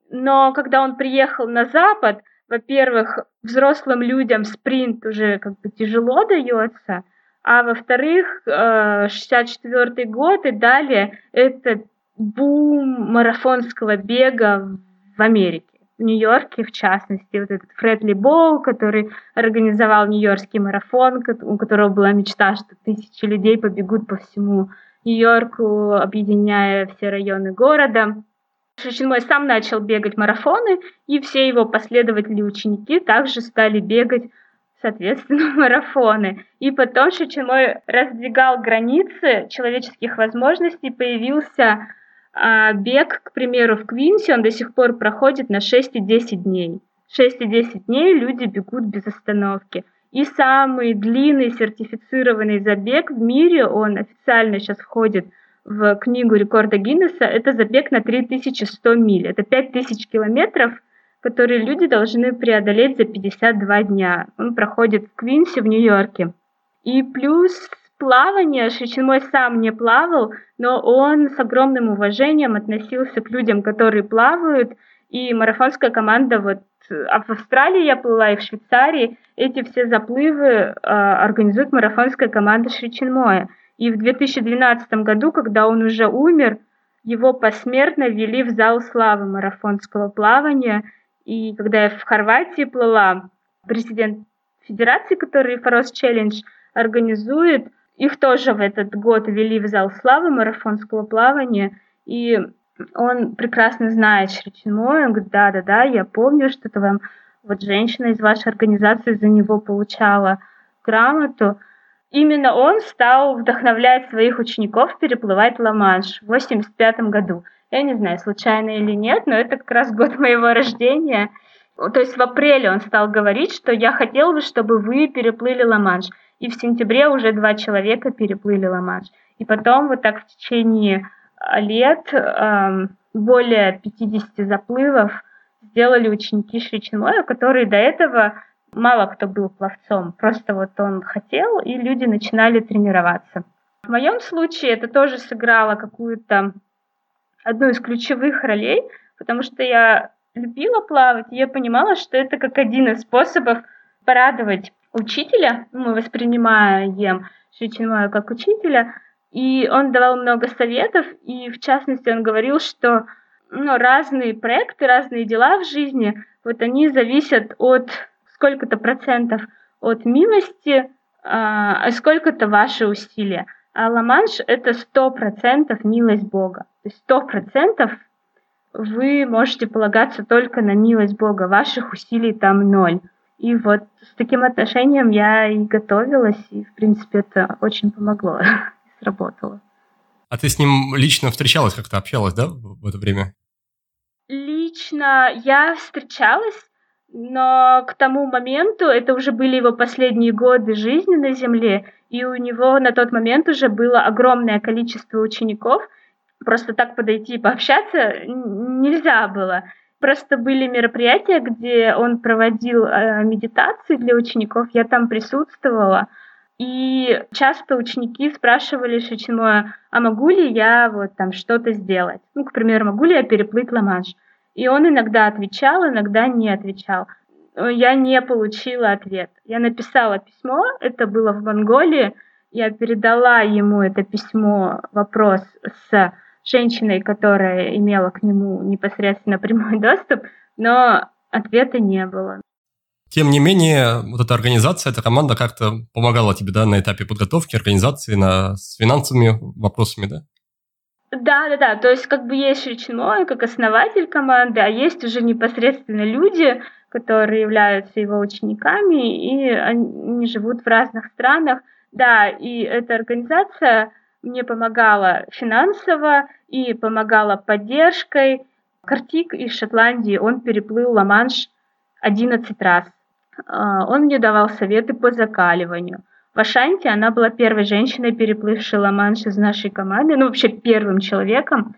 Но когда он приехал на Запад, во-первых, взрослым людям спринт уже как бы тяжело дается, а во-вторых, 64 э, год и далее это бум марафонского бега в Америке. Нью-Йорке, в частности, вот этот Фредли Боу, который организовал Нью-Йоркский марафон, у которого была мечта, что тысячи людей побегут по всему Нью-Йорку, объединяя все районы города. Шичинмой сам начал бегать марафоны, и все его последователи ученики также стали бегать соответственно, марафоны. И потом Шичинмой раздвигал границы человеческих возможностей, появился а, бег, к примеру, в Квинсе, он до сих пор проходит на 6 и 10 дней. 6 и 10 дней люди бегут без остановки. И самый длинный сертифицированный забег в мире, он официально сейчас входит в книгу рекорда Гиннесса, это забег на 3100 миль. Это 5000 километров, которые люди должны преодолеть за 52 дня. Он проходит в Квинсе в Нью-Йорке. И плюс плавание, Шичинмой сам не плавал, но он с огромным уважением относился к людям, которые плавают, и марафонская команда вот а в Австралии я плыла и в Швейцарии, эти все заплывы э, организует марафонская команда Шичинмоя. И в 2012 году, когда он уже умер, его посмертно ввели в зал славы марафонского плавания. И когда я в Хорватии плыла, президент федерации, который Форос Челлендж организует, их тоже в этот год ввели в зал славы марафонского плавания, и он прекрасно знает Шричимой, он говорит, да-да-да, я помню, что это вам вот женщина из вашей организации за него получала грамоту. Именно он стал вдохновлять своих учеников переплывать Ла-Манш в 85 году. Я не знаю, случайно или нет, но это как раз год моего рождения. То есть в апреле он стал говорить, что я хотел бы, чтобы вы переплыли Ла-Манш и в сентябре уже два человека переплыли Ла-Манш. И потом вот так в течение а, лет более 50 заплывов сделали ученики Шричинмоя, которые до этого мало кто был пловцом. Просто вот он хотел, и люди начинали тренироваться. В моем случае это тоже сыграло какую-то одну из ключевых ролей, потому что я любила плавать, и я понимала, что это как один из способов порадовать учителя, мы воспринимаем Шичинмаю как учителя, и он давал много советов, и в частности он говорил, что ну, разные проекты, разные дела в жизни, вот они зависят от сколько-то процентов от милости, а, а сколько-то ваши усилия. А Ла-Манш — это сто процентов милость Бога. То есть сто процентов вы можете полагаться только на милость Бога, ваших усилий там ноль. И вот с таким отношением я и готовилась, и, в принципе, это очень помогло, сработало. А ты с ним лично встречалась, как-то общалась, да, в это время? Лично я встречалась, но к тому моменту, это уже были его последние годы жизни на Земле, и у него на тот момент уже было огромное количество учеников. Просто так подойти и пообщаться нельзя было. Просто были мероприятия, где он проводил э, медитации для учеников, я там присутствовала. И часто ученики спрашивали Шичимоя, а могу ли я вот там что-то сделать? Ну, к примеру, могу ли я переплыть Ла-Манш? И он иногда отвечал, иногда не отвечал. Я не получила ответ. Я написала письмо, это было в Монголии, я передала ему это письмо, вопрос с женщиной, которая имела к нему непосредственно прямой доступ, но ответа не было. Тем не менее, вот эта организация, эта команда как-то помогала тебе, да, на этапе подготовки, организации, на, с финансовыми вопросами, да? Да, да, да. То есть как бы есть Шичмой как основатель команды, а есть уже непосредственно люди, которые являются его учениками, и они живут в разных странах. Да, и эта организация мне помогала финансово и помогала поддержкой. Картик из Шотландии, он переплыл Ла-Манш 11 раз. А, он мне давал советы по закаливанию. В Ашанте она была первой женщиной, переплывшей Ла-Манш из нашей команды, ну вообще первым человеком.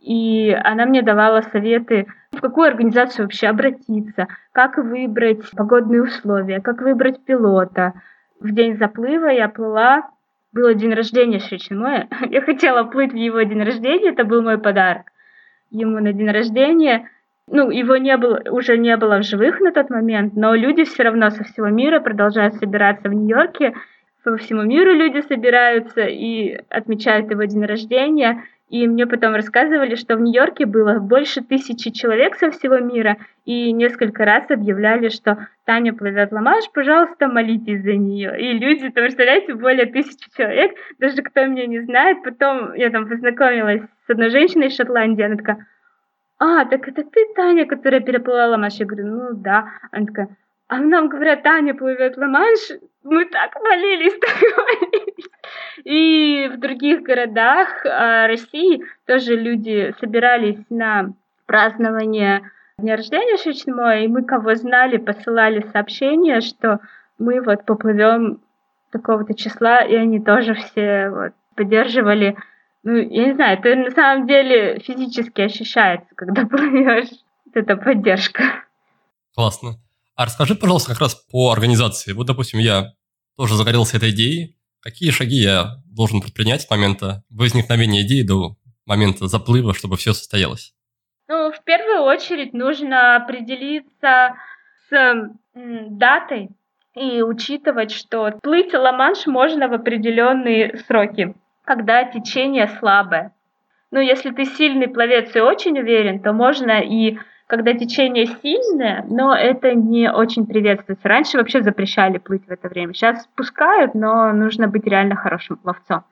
И она мне давала советы, в какую организацию вообще обратиться, как выбрать погодные условия, как выбрать пилота. В день заплыва я плыла, было день рождения Шичимоя. Я хотела плыть в его день рождения, это был мой подарок ему на день рождения. Ну, его не было, уже не было в живых на тот момент, но люди все равно со всего мира продолжают собираться в Нью-Йорке. По всему миру люди собираются и отмечают его день рождения. И мне потом рассказывали, что в Нью-Йорке было больше тысячи человек со всего мира, и несколько раз объявляли, что Таня плывет Ламаш, пожалуйста, молитесь за нее. И люди, там, представляете, более тысячи человек, даже кто меня не знает. Потом я там познакомилась с одной женщиной из Шотландии, она такая, а, так это ты, Таня, которая переплыла Ла-Манш? Я говорю, ну да. Она такая, а нам говорят, Таня плывет Ла-Манш, мы так молились, так молились. И в других городах э, России тоже люди собирались на празднование дня рождения Шичмоя, и мы кого знали, посылали сообщения, что мы вот поплывем такого-то числа, и они тоже все вот поддерживали. Ну, я не знаю, это на самом деле физически ощущается, когда плывешь. Это поддержка. Классно. А расскажи, пожалуйста, как раз по организации. Вот, допустим, я тоже загорелся этой идеей. Какие шаги я должен предпринять с момента возникновения идеи до момента заплыва, чтобы все состоялось? Ну, в первую очередь нужно определиться с датой и учитывать, что плыть Ла-Манш можно в определенные сроки, когда течение слабое. Ну, если ты сильный пловец и очень уверен, то можно и когда течение сильное, но это не очень приветствуется. Раньше вообще запрещали плыть в это время. Сейчас спускают, но нужно быть реально хорошим пловцом.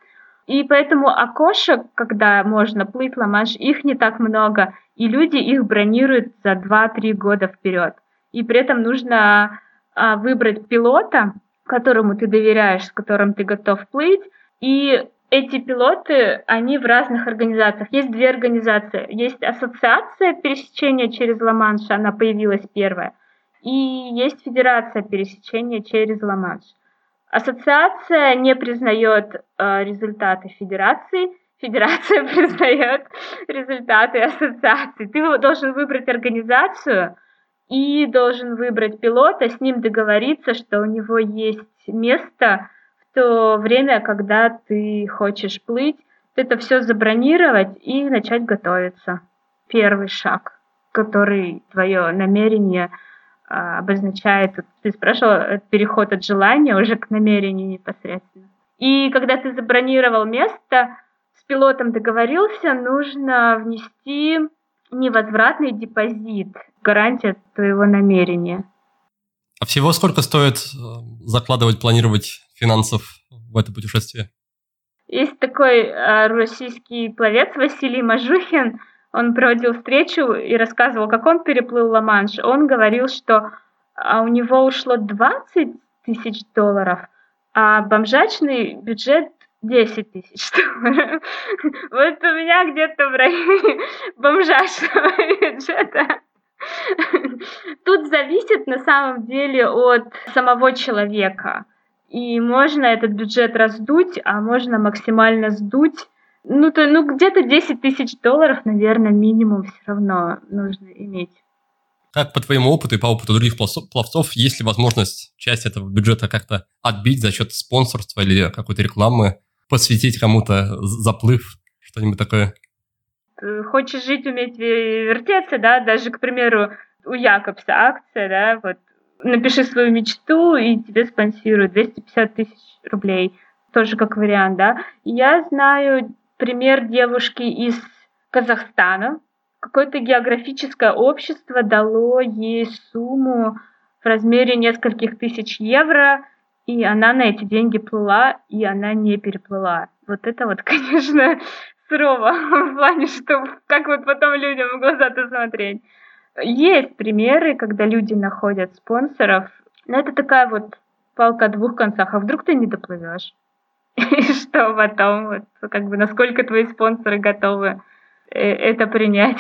И поэтому окошек, когда можно плыть ламаш, их не так много, и люди их бронируют за 2-3 года вперед. И при этом нужно а, выбрать пилота, которому ты доверяешь, с которым ты готов плыть, и эти пилоты, они в разных организациях. Есть две организации. Есть ассоциация пересечения через Ла-Манш, она появилась первая. И есть федерация пересечения через Ла-Манш. Ассоциация не признает э, результаты федерации, федерация признает результаты ассоциации. Ты должен выбрать организацию и должен выбрать пилота, с ним договориться, что у него есть место то время, когда ты хочешь плыть, это все забронировать и начать готовиться. Первый шаг, который твое намерение а, обозначает. Ты спрашивал, переход от желания уже к намерению непосредственно. И когда ты забронировал место, с пилотом договорился, нужно внести невозвратный депозит, гарантия твоего намерения. А всего сколько стоит э, закладывать, планировать финансов в это путешествие? Есть такой э, российский пловец Василий Мажухин. Он проводил встречу и рассказывал, как он переплыл Ла-Манш. Он говорил, что а, у него ушло 20 тысяч долларов, а бомжачный бюджет 10 тысяч долларов. Вот у меня где-то в районе бомжачного бюджета Тут зависит на самом деле от самого человека. И можно этот бюджет раздуть, а можно максимально сдуть. Ну, то, ну где-то 10 тысяч долларов, наверное, минимум все равно нужно иметь. Как по твоему опыту и по опыту других пловцов, есть ли возможность часть этого бюджета как-то отбить за счет спонсорства или какой-то рекламы, посвятить кому-то заплыв, что-нибудь такое? Э, хочешь жить, уметь вертеться, да, даже, к примеру, у Якобса акция, да, вот, напиши свою мечту, и тебе спонсируют 250 тысяч рублей, тоже как вариант, да. Я знаю пример девушки из Казахстана, какое-то географическое общество дало ей сумму в размере нескольких тысяч евро, и она на эти деньги плыла, и она не переплыла. Вот это вот, конечно, сурово в плане, что как вот потом людям в глаза-то смотреть. Есть примеры, когда люди находят спонсоров, но это такая вот палка о двух концах, а вдруг ты не доплывешь? И что потом? Вот, как бы насколько твои спонсоры готовы э, это принять?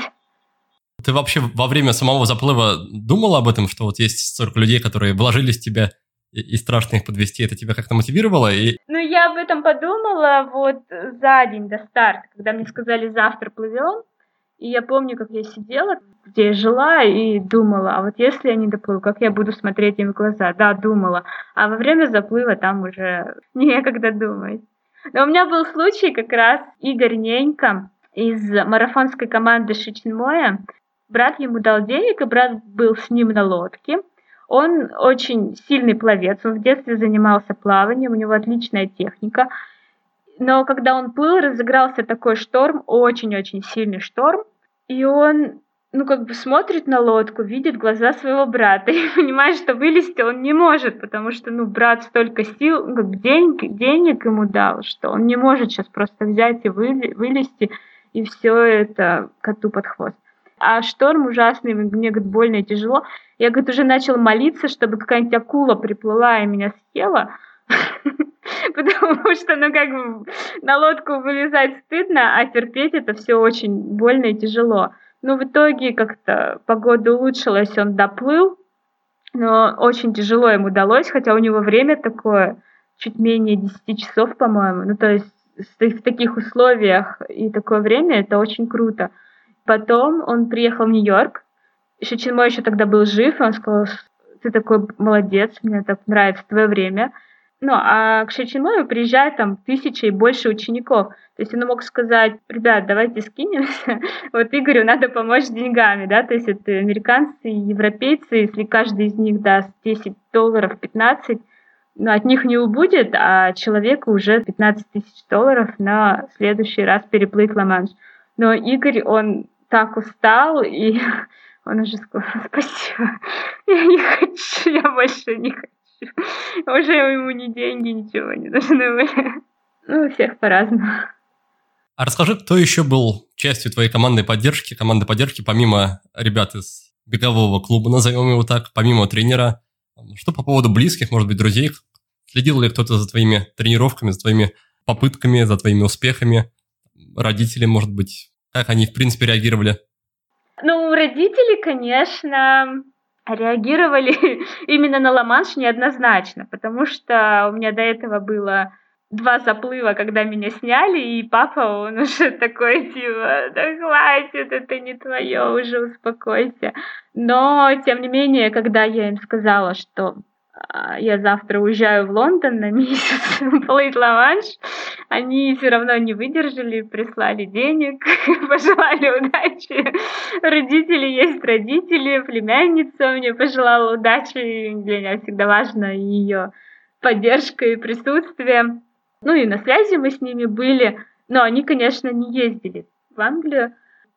Ты вообще во время самого заплыва думала об этом, что вот есть столько людей, которые вложились в тебя и, и страшно их подвести? Это тебя как-то мотивировало? И... Ну, я об этом подумала вот за день до старта, когда мне сказали завтра плывем. И я помню, как я сидела, где я жила, и думала, а вот если я не доплыву, как я буду смотреть им в глаза? Да, думала. А во время заплыва там уже некогда думать. Но у меня был случай как раз Игорь Ненька из марафонской команды Шичинмоя. Брат ему дал денег, и брат был с ним на лодке. Он очень сильный пловец, он в детстве занимался плаванием, у него отличная техника. Но когда он плыл, разыгрался такой шторм, очень-очень сильный шторм, и он ну, как бы смотрит на лодку, видит глаза своего брата и понимает, что вылезти он не может, потому что, ну, брат столько сил, ну, как денег, денег ему дал, что он не может сейчас просто взять и вылезти, и все это коту под хвост. А шторм ужасный, мне, говорит, больно и тяжело. Я, говорит, уже начал молиться, чтобы какая-нибудь акула приплыла и меня съела, потому что, ну, как бы на лодку вылезать стыдно, а терпеть это все очень больно и тяжело. Ну, в итоге как-то погода улучшилась, он доплыл, но очень тяжело ему удалось, хотя у него время такое, чуть менее 10 часов, по-моему. Ну, то есть в таких условиях и такое время это очень круто. Потом он приехал в Нью-Йорк. Шичинмо еще тогда был жив, и он сказал, ты такой молодец, мне так нравится твое время. Ну, а к Шичинмою приезжает там тысяча и больше учеников. То есть он мог сказать, ребят, давайте скинемся, вот Игорю надо помочь деньгами, да, то есть это американцы и европейцы, если каждый из них даст 10 долларов, 15, но от них не убудет, а человеку уже 15 тысяч долларов на следующий раз переплыть Ла-Манш. Но Игорь, он так устал, и он уже сказал, спасибо, я не хочу, я больше не хочу. Уже ему ни деньги, ничего не нужны были. Ну, у всех по-разному. А расскажи, кто еще был частью твоей командной поддержки, команды поддержки, помимо ребят из бегового клуба, назовем его так, помимо тренера? Что по поводу близких, может быть, друзей? Следил ли кто-то за твоими тренировками, за твоими попытками, за твоими успехами? Родители, может быть, как они, в принципе, реагировали? Ну, родители, конечно, реагировали именно на Ла-Манш неоднозначно, потому что у меня до этого было два заплыва, когда меня сняли, и папа, он уже такой, типа, да хватит, это не твое, уже успокойся. Но, тем не менее, когда я им сказала, что я завтра уезжаю в Лондон на месяц плыть ла они все равно не выдержали, прислали денег, пожелали удачи. Родители есть родители, племянница мне пожелала удачи, для меня всегда важно ее поддержка и присутствие. Ну и на связи мы с ними были, но они, конечно, не ездили в Англию.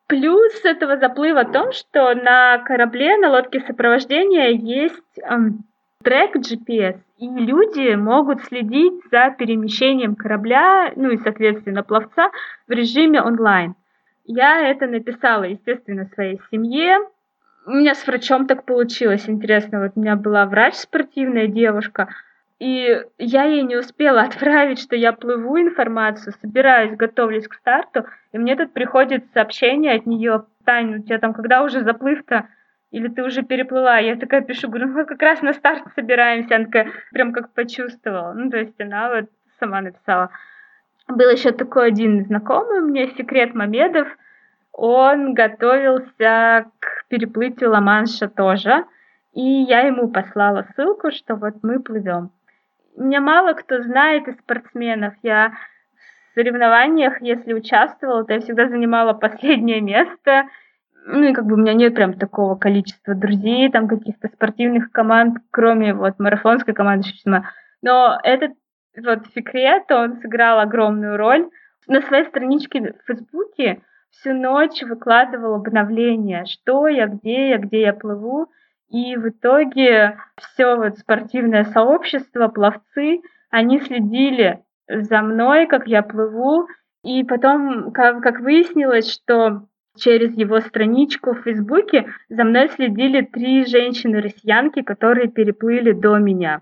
Плюс этого заплыва в том, что на корабле, на лодке сопровождения есть эм, трек GPS, и люди могут следить за перемещением корабля, ну и, соответственно, пловца в режиме онлайн. Я это написала, естественно, своей семье. У меня с врачом так получилось, интересно. Вот у меня была врач спортивная девушка, и я ей не успела отправить, что я плыву информацию, собираюсь, готовлюсь к старту, и мне тут приходит сообщение от нее, Тань, у тебя там когда уже заплыв-то? Или ты уже переплыла? Я такая пишу, говорю, ну мы как раз на старт собираемся. Она такая прям как почувствовала. Ну, то есть она вот сама написала. Был еще такой один знакомый мне, Секрет Мамедов. Он готовился к переплытию Ла-Манша тоже. И я ему послала ссылку, что вот мы плывем меня мало кто знает из спортсменов. Я в соревнованиях, если участвовала, то я всегда занимала последнее место. Ну и как бы у меня нет прям такого количества друзей, там каких-то спортивных команд, кроме вот марафонской команды Но этот вот секрет, он сыграл огромную роль. На своей страничке в Фейсбуке всю ночь выкладывал обновления, что я, где я, где я плыву. И в итоге все вот спортивное сообщество, пловцы, они следили за мной, как я плыву. И потом, как, как выяснилось, что через его страничку в Фейсбуке за мной следили три женщины-россиянки, которые переплыли до меня.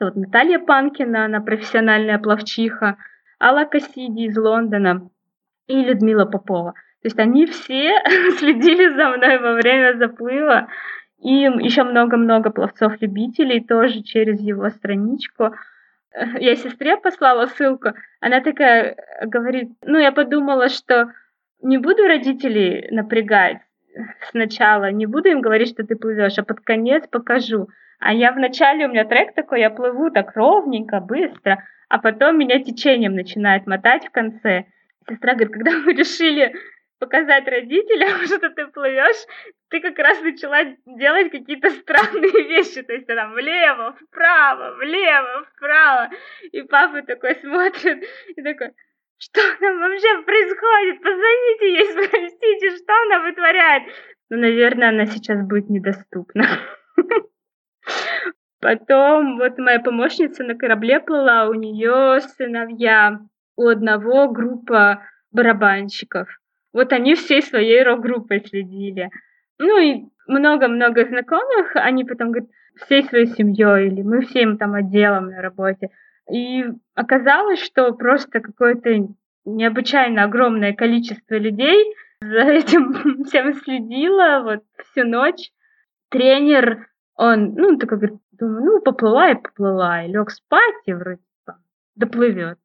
Вот Наталья Панкина, она профессиональная пловчиха, Алла Кассиди из Лондона и Людмила Попова. То есть они все следили за мной во время заплыва. И еще много-много пловцов-любителей тоже через его страничку. Я сестре послала ссылку. Она такая говорит, ну, я подумала, что не буду родителей напрягать сначала, не буду им говорить, что ты плывешь, а под конец покажу. А я вначале, у меня трек такой, я плыву так ровненько, быстро, а потом меня течением начинает мотать в конце. Сестра говорит, когда мы решили показать родителям, что ты плывешь, ты как раз начала делать какие-то странные вещи, то есть там влево, вправо, влево, вправо, и папа такой смотрит и такой, что там вообще происходит? Позвоните ей, спросите, что она вытворяет. Ну, наверное, она сейчас будет недоступна. Потом вот моя помощница на корабле плыла, у нее сыновья, у одного группа барабанщиков. Вот они всей своей рок-группой следили. Ну и много-много знакомых, они потом говорят, всей своей семьей или мы всем там отделом на работе. И оказалось, что просто какое-то необычайно огромное количество людей за этим всем следило вот всю ночь. Тренер, он, ну, такой говорит, думаю, ну, поплыла и поплыла, и лег спать, и вроде доплывет.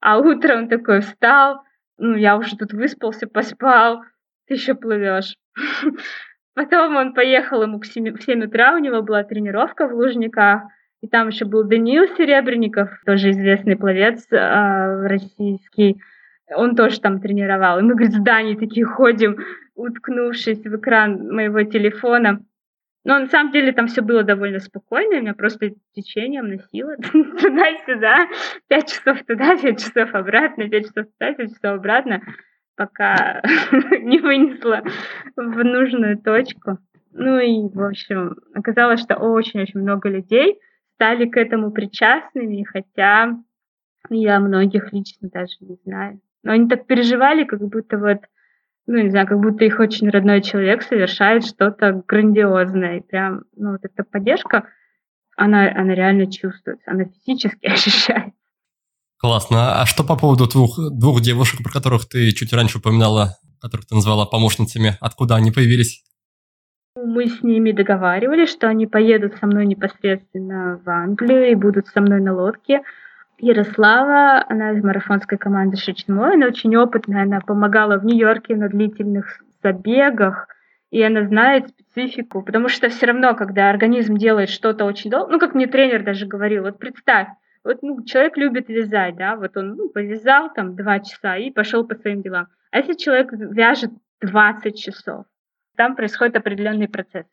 А утром такой встал, ну, я уже тут выспался, поспал, ты еще плывешь. Потом он поехал ему к 7, в 7 утра, у него была тренировка в Лужниках, и там еще был Даниил Серебренников, тоже известный пловец э, российский. Он тоже там тренировал. И мы, говорит, с Даней такие ходим, уткнувшись в экран моего телефона. Но на самом деле там все было довольно спокойно, меня просто течением носило туда-сюда, пять часов туда, пять часов обратно, пять часов туда, пять часов обратно, пока не вынесла в нужную точку. Ну и, в общем, оказалось, что очень-очень много людей стали к этому причастными, хотя я многих лично даже не знаю. Но они так переживали, как будто вот, ну, не знаю, как будто их очень родной человек совершает что-то грандиозное. И прям, ну, вот эта поддержка, она, она реально чувствуется, она физически ощущается. Классно. А что по поводу двух, двух девушек, про которых ты чуть раньше упоминала, которых ты назвала помощницами? Откуда они появились? Мы с ними договаривались, что они поедут со мной непосредственно в Англию и будут со мной на лодке. Ярослава, она из марафонской команды Шичмо, она очень опытная, она помогала в Нью-Йорке на длительных забегах, и она знает специфику, потому что все равно, когда организм делает что-то очень долго, ну, как мне тренер даже говорил, вот представь, вот ну, человек любит вязать, да, вот он ну, повязал там два часа и пошел по своим делам. А если человек вяжет 20 часов, там происходит определенный процесс.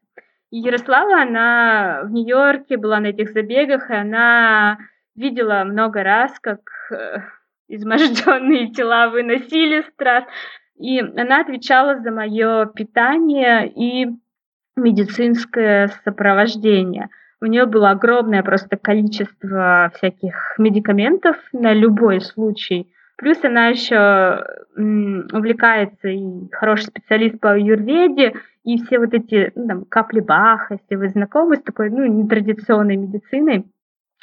И Ярослава, она в Нью-Йорке была на этих забегах, и она видела много раз, как э, изможденные тела выносили страз. И она отвечала за мое питание и медицинское сопровождение. У нее было огромное просто количество всяких медикаментов на любой случай. Плюс она еще увлекается и хороший специалист по аюрведе, и все вот эти ну, там, капли Баха, если вы знакомы с такой ну, нетрадиционной медициной,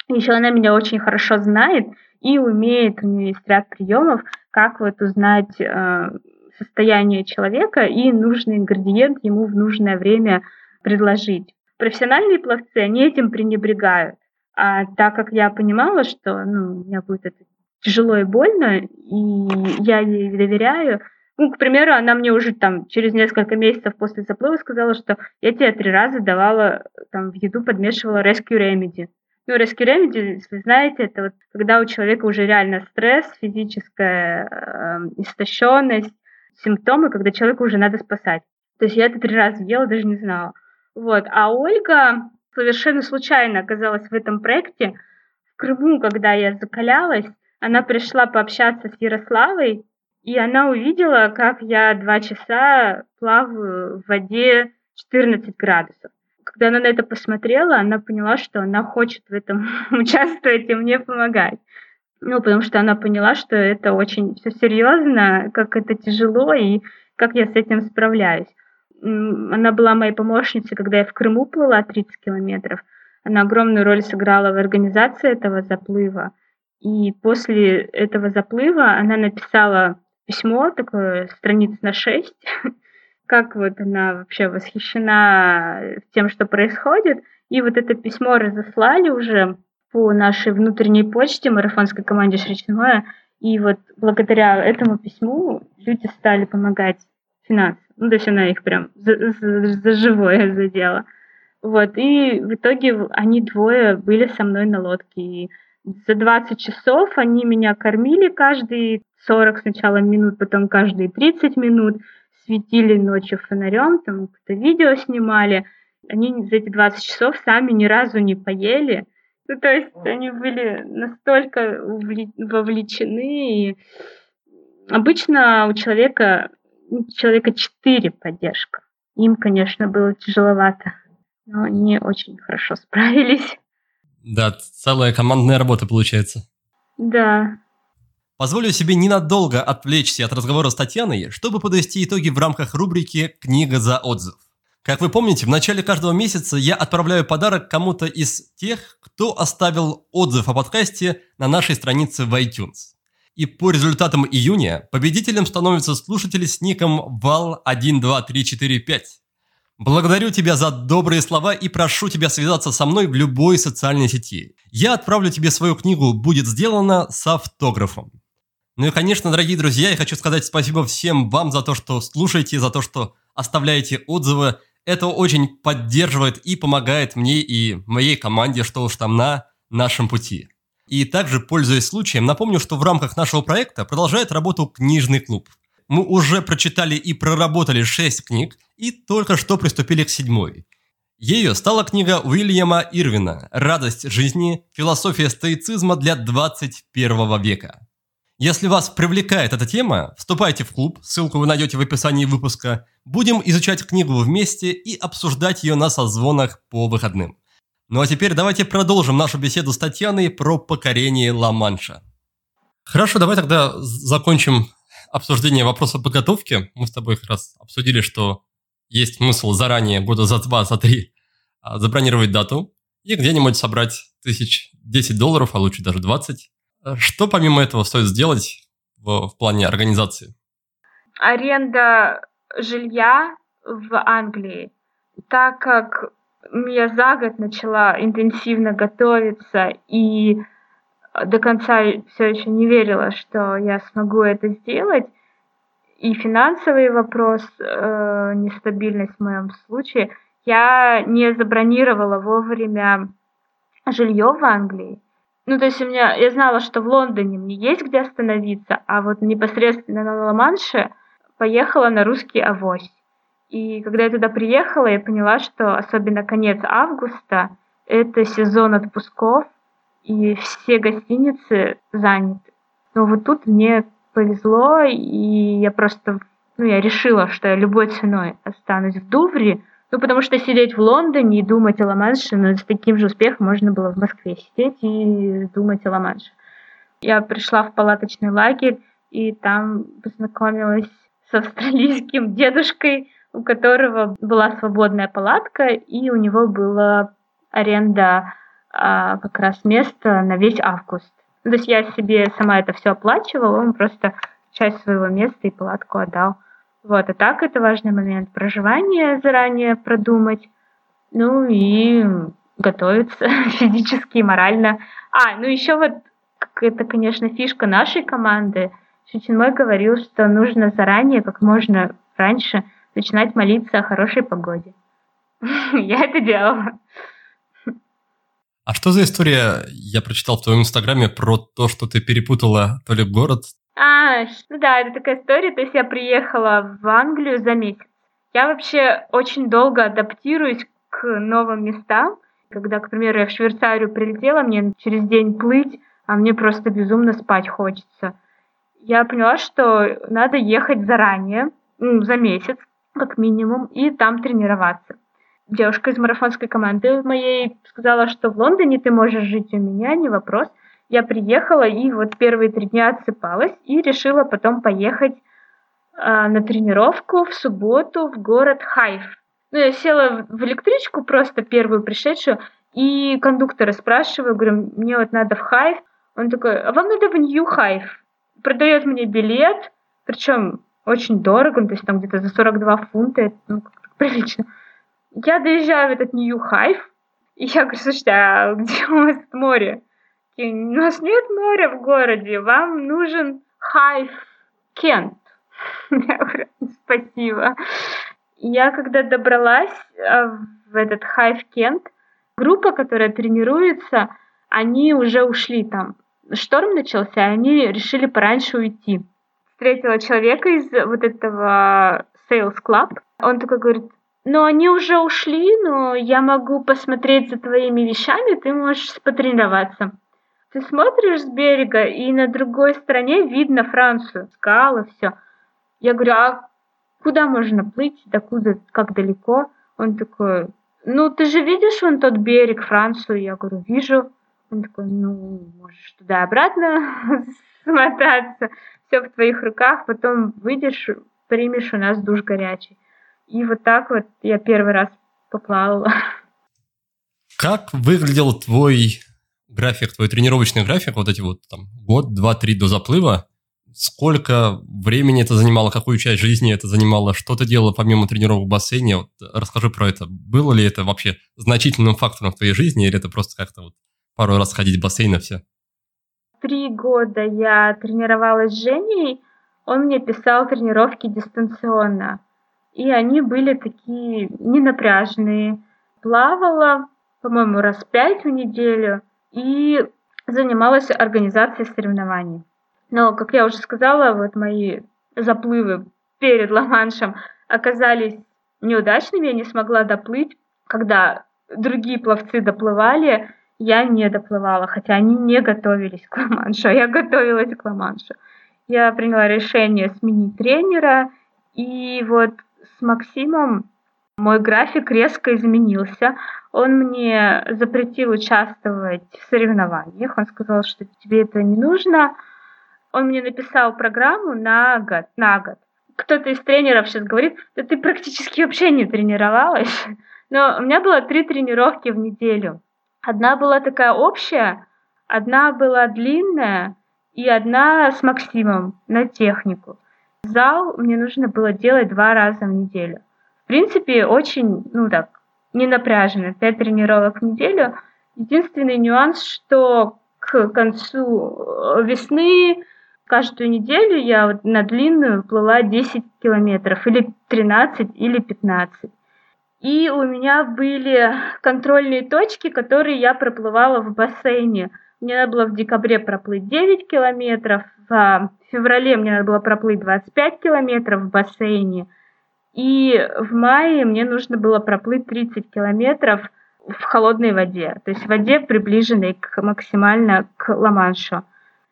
еще она меня очень хорошо знает и умеет, у нее есть ряд приемов, как вот узнать э, состояние человека и нужный ингредиент ему в нужное время предложить. Профессиональные пловцы, они этим пренебрегают. А так как я понимала, что ну, у меня будет это тяжело и больно, и я ей доверяю, ну, к примеру, она мне уже там через несколько месяцев после заплыва сказала, что я тебе три раза давала там в еду подмешивала Rescue Remedy. Ну, rescue remedy, вы знаете, это вот когда у человека уже реально стресс, физическая э, истощенность, симптомы, когда человеку уже надо спасать. То есть я это три раза ела, даже не знала. Вот. А Ольга совершенно случайно оказалась в этом проекте. В Крыму, когда я закалялась, она пришла пообщаться с Ярославой, и она увидела, как я два часа плаваю в воде 14 градусов когда она на это посмотрела, она поняла, что она хочет в этом участвовать и мне помогать. Ну, потому что она поняла, что это очень все серьезно, как это тяжело и как я с этим справляюсь. Она была моей помощницей, когда я в Крыму плыла 30 километров. она огромную роль сыграла в организации этого заплыва. И после этого заплыва она написала письмо, такое страниц на шесть, как вот она вообще восхищена тем, что происходит. И вот это письмо разослали уже по нашей внутренней почте марафонской команде Шричное. И вот благодаря этому письму люди стали помогать финансово. Ну, то есть она их прям за, за, за живое задела. Вот, и в итоге они двое были со мной на лодке. И за 20 часов они меня кормили каждые 40 сначала минут, потом каждые 30 минут, светили ночью фонарем, там какое-то видео снимали. Они за эти 20 часов сами ни разу не поели. Ну, то есть они были настолько вовлечены. И обычно у человека, у человека 4 поддержка. Им, конечно, было тяжеловато но они очень хорошо справились. Да, целая командная работа получается. Да. Позволю себе ненадолго отвлечься от разговора с Татьяной, чтобы подвести итоги в рамках рубрики «Книга за отзыв». Как вы помните, в начале каждого месяца я отправляю подарок кому-то из тех, кто оставил отзыв о подкасте на нашей странице в iTunes. И по результатам июня победителем становится слушатель с ником val12345. Благодарю тебя за добрые слова и прошу тебя связаться со мной в любой социальной сети. Я отправлю тебе свою книгу «Будет сделано» с автографом. Ну и, конечно, дорогие друзья, я хочу сказать спасибо всем вам за то, что слушаете, за то, что оставляете отзывы. Это очень поддерживает и помогает мне и моей команде, что уж там на нашем пути. И также, пользуясь случаем, напомню, что в рамках нашего проекта продолжает работу книжный клуб – мы уже прочитали и проработали 6 книг и только что приступили к седьмой. Ею стала книга Уильяма Ирвина «Радость жизни. Философия стоицизма для 21 века». Если вас привлекает эта тема, вступайте в клуб, ссылку вы найдете в описании выпуска. Будем изучать книгу вместе и обсуждать ее на созвонах по выходным. Ну а теперь давайте продолжим нашу беседу с Татьяной про покорение Ла-Манша. Хорошо, давай тогда закончим обсуждение вопроса подготовки. Мы с тобой как раз обсудили, что есть смысл заранее, года за два, за три, а, забронировать дату и где-нибудь собрать тысяч 10 долларов, а лучше даже 20. Что помимо этого стоит сделать в, в плане организации? Аренда жилья в Англии. Так как я за год начала интенсивно готовиться и до конца все еще не верила, что я смогу это сделать. И финансовый вопрос, э, нестабильность в моем случае, я не забронировала вовремя жилье в Англии. Ну, то есть у меня, я знала, что в Лондоне мне есть где остановиться, а вот непосредственно на Ла-Манше поехала на русский авось. И когда я туда приехала, я поняла, что особенно конец августа – это сезон отпусков, и все гостиницы заняты. Но вот тут мне повезло, и я просто, ну, я решила, что я любой ценой останусь в Дувре, ну, потому что сидеть в Лондоне и думать о Ла-Манше, ну, с таким же успехом можно было в Москве сидеть и думать о Ла-Манше. Я пришла в палаточный лагерь, и там познакомилась с австралийским дедушкой, у которого была свободная палатка, и у него была аренда а, как раз место на весь август. То есть я себе сама это все оплачивала, он просто часть своего места и палатку отдал. Вот, а так это важный момент. Проживание заранее продумать, ну и готовиться физически и морально. А, ну еще вот это, конечно, фишка нашей команды. Чутин говорил, что нужно заранее, как можно раньше, начинать молиться о хорошей погоде. Я это делала. А что за история, я прочитал в твоем инстаграме про то, что ты перепутала то ли город? А, ну да, это такая история. То есть я приехала в Англию за месяц. Я вообще очень долго адаптируюсь к новым местам. Когда, к примеру, я в Швейцарию прилетела, мне через день плыть, а мне просто безумно спать хочется. Я поняла, что надо ехать заранее, ну, за месяц, как минимум, и там тренироваться девушка из марафонской команды моей сказала, что в Лондоне ты можешь жить у меня, не вопрос. Я приехала и вот первые три дня отсыпалась и решила потом поехать э, на тренировку в субботу в город Хайф. Ну, я села в электричку, просто первую пришедшую, И кондуктора спрашиваю, говорю, мне вот надо в Хайв. Он такой, а вам надо в Нью Хайв. Продает мне билет, причем очень дорого, то есть там где-то за 42 фунта, это ну, прилично. Я доезжаю в этот Нью Хайв, и я говорю, слушайте, а где у вас море? И, у нас нет моря в городе, вам нужен Хайв Кент. Я говорю, спасибо. Я когда добралась э, в этот Хайв Кент, группа, которая тренируется, они уже ушли там. Шторм начался, и они решили пораньше уйти. Встретила человека из вот этого Sales Club. Он такой говорит, ну они уже ушли, но я могу посмотреть за твоими вещами, ты можешь потренироваться. Ты смотришь с берега, и на другой стороне видно Францию, скалы, все. Я говорю, а куда можно плыть, докуда, как далеко? Он такой, ну ты же видишь вон тот берег, Францию? Я говорю, вижу. Он такой, ну, можешь туда-обратно смотаться, все в твоих руках, потом выйдешь, примешь у нас душ горячий. И вот так вот я первый раз поплавала. Как выглядел твой график, твой тренировочный график, вот эти вот там год, два, три до заплыва? Сколько времени это занимало, какую часть жизни это занимало, что ты делала помимо тренировок в бассейне? Вот расскажи про это. Было ли это вообще значительным фактором в твоей жизни, или это просто как-то вот пару раз ходить в бассейн и все? Три года я тренировалась с Женей, он мне писал тренировки дистанционно. И они были такие ненапряжные. Плавала, по-моему, раз пять в неделю и занималась организацией соревнований. Но, как я уже сказала, вот мои заплывы перед Ла-Маншем оказались неудачными, я не смогла доплыть. Когда другие пловцы доплывали, я не доплывала, хотя они не готовились к Ла-Маншу, а я готовилась к Ла-Маншу. Я приняла решение сменить тренера, и вот Максимом мой график резко изменился. Он мне запретил участвовать в соревнованиях. Он сказал, что тебе это не нужно. Он мне написал программу на год. На год. Кто-то из тренеров сейчас говорит, да ты практически вообще не тренировалась. Но у меня было три тренировки в неделю. Одна была такая общая, одна была длинная и одна с Максимом на технику. Зал мне нужно было делать два раза в неделю. В принципе, очень, ну так, не напряженно, пять тренировок в неделю. Единственный нюанс, что к концу э, весны каждую неделю я на длинную плыла 10 километров, или 13, или 15. И у меня были контрольные точки, которые я проплывала в бассейне. Мне надо было в декабре проплыть 9 километров, в феврале мне надо было проплыть 25 километров в бассейне, и в мае мне нужно было проплыть 30 километров в холодной воде, то есть в воде, приближенной к, максимально к Ла-Маншу.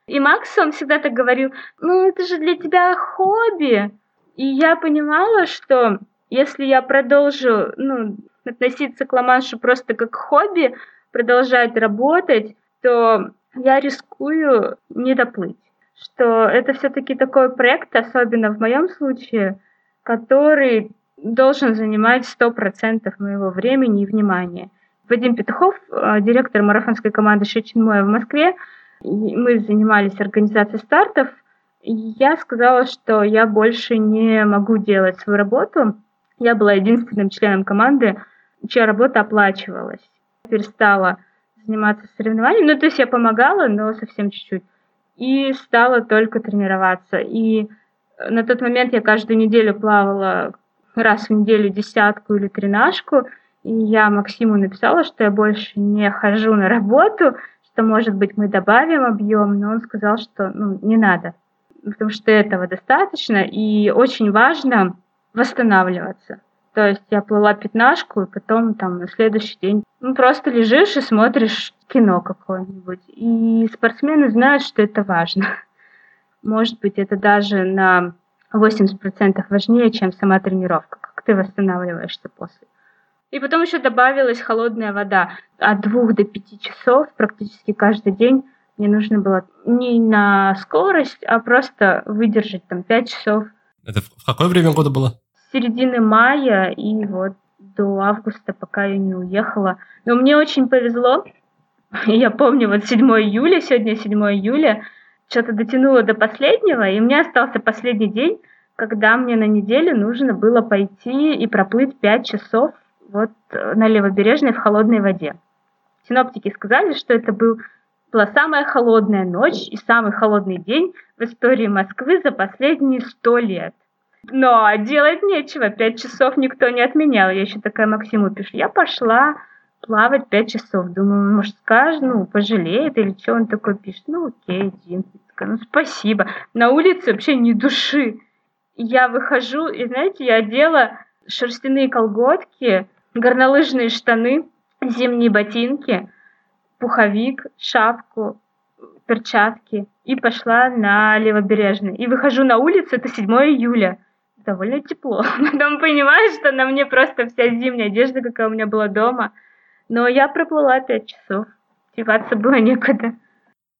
И Макс, он всегда так говорил, ну это же для тебя хобби. И я понимала, что если я продолжу ну, относиться к Ла-Маншу просто как хобби, продолжать работать, то я рискую не доплыть что это все-таки такой проект, особенно в моем случае, который должен занимать 100% моего времени и внимания. Вадим Петухов, э, директор марафонской команды Шечинмоя в Москве, мы занимались организацией стартов, я сказала, что я больше не могу делать свою работу. Я была единственным членом команды, чья работа оплачивалась. Перестала заниматься соревнованиями. Ну, то есть я помогала, но совсем чуть-чуть и стала только тренироваться. И на тот момент я каждую неделю плавала раз в неделю десятку или тренажку, и я Максиму написала, что я больше не хожу на работу, что, может быть, мы добавим объем, но он сказал, что ну, не надо, потому что этого достаточно, и очень важно восстанавливаться. То есть я плыла пятнашку, и потом там на следующий день ну, просто лежишь и смотришь кино какое-нибудь. И спортсмены знают, что это важно. Может быть, это даже на 80% важнее, чем сама тренировка, как ты восстанавливаешься после. И потом еще добавилась холодная вода. От двух до пяти часов практически каждый день мне нужно было не на скорость, а просто выдержать там пять часов. Это в какое время года было? Середины мая и вот до августа, пока я не уехала. Но мне очень повезло. Я помню, вот 7 июля, сегодня 7 июля, что-то дотянула до последнего, и у меня остался последний день, когда мне на неделю нужно было пойти и проплыть 5 часов вот э, на левобережной в холодной воде. Синоптики сказали, что это был, была самая холодная ночь и самый холодный день в истории Москвы за последние сто лет. Но делать нечего, пять часов никто не отменял. Я еще такая Максиму пишу, я пошла плавать пять часов. Думаю, может, скажет, ну, пожалеет или что он такой пишет. Ну, окей, Дин. Ну, спасибо. На улице вообще ни души. Я выхожу, и, знаете, я одела шерстяные колготки, горнолыжные штаны, зимние ботинки, пуховик, шапку, перчатки и пошла на левобережный. И выхожу на улицу, это 7 июля. Довольно тепло. Потом понимаю, что на мне просто вся зимняя одежда, какая у меня была дома. Но я проплыла 5 часов. Деваться было некуда.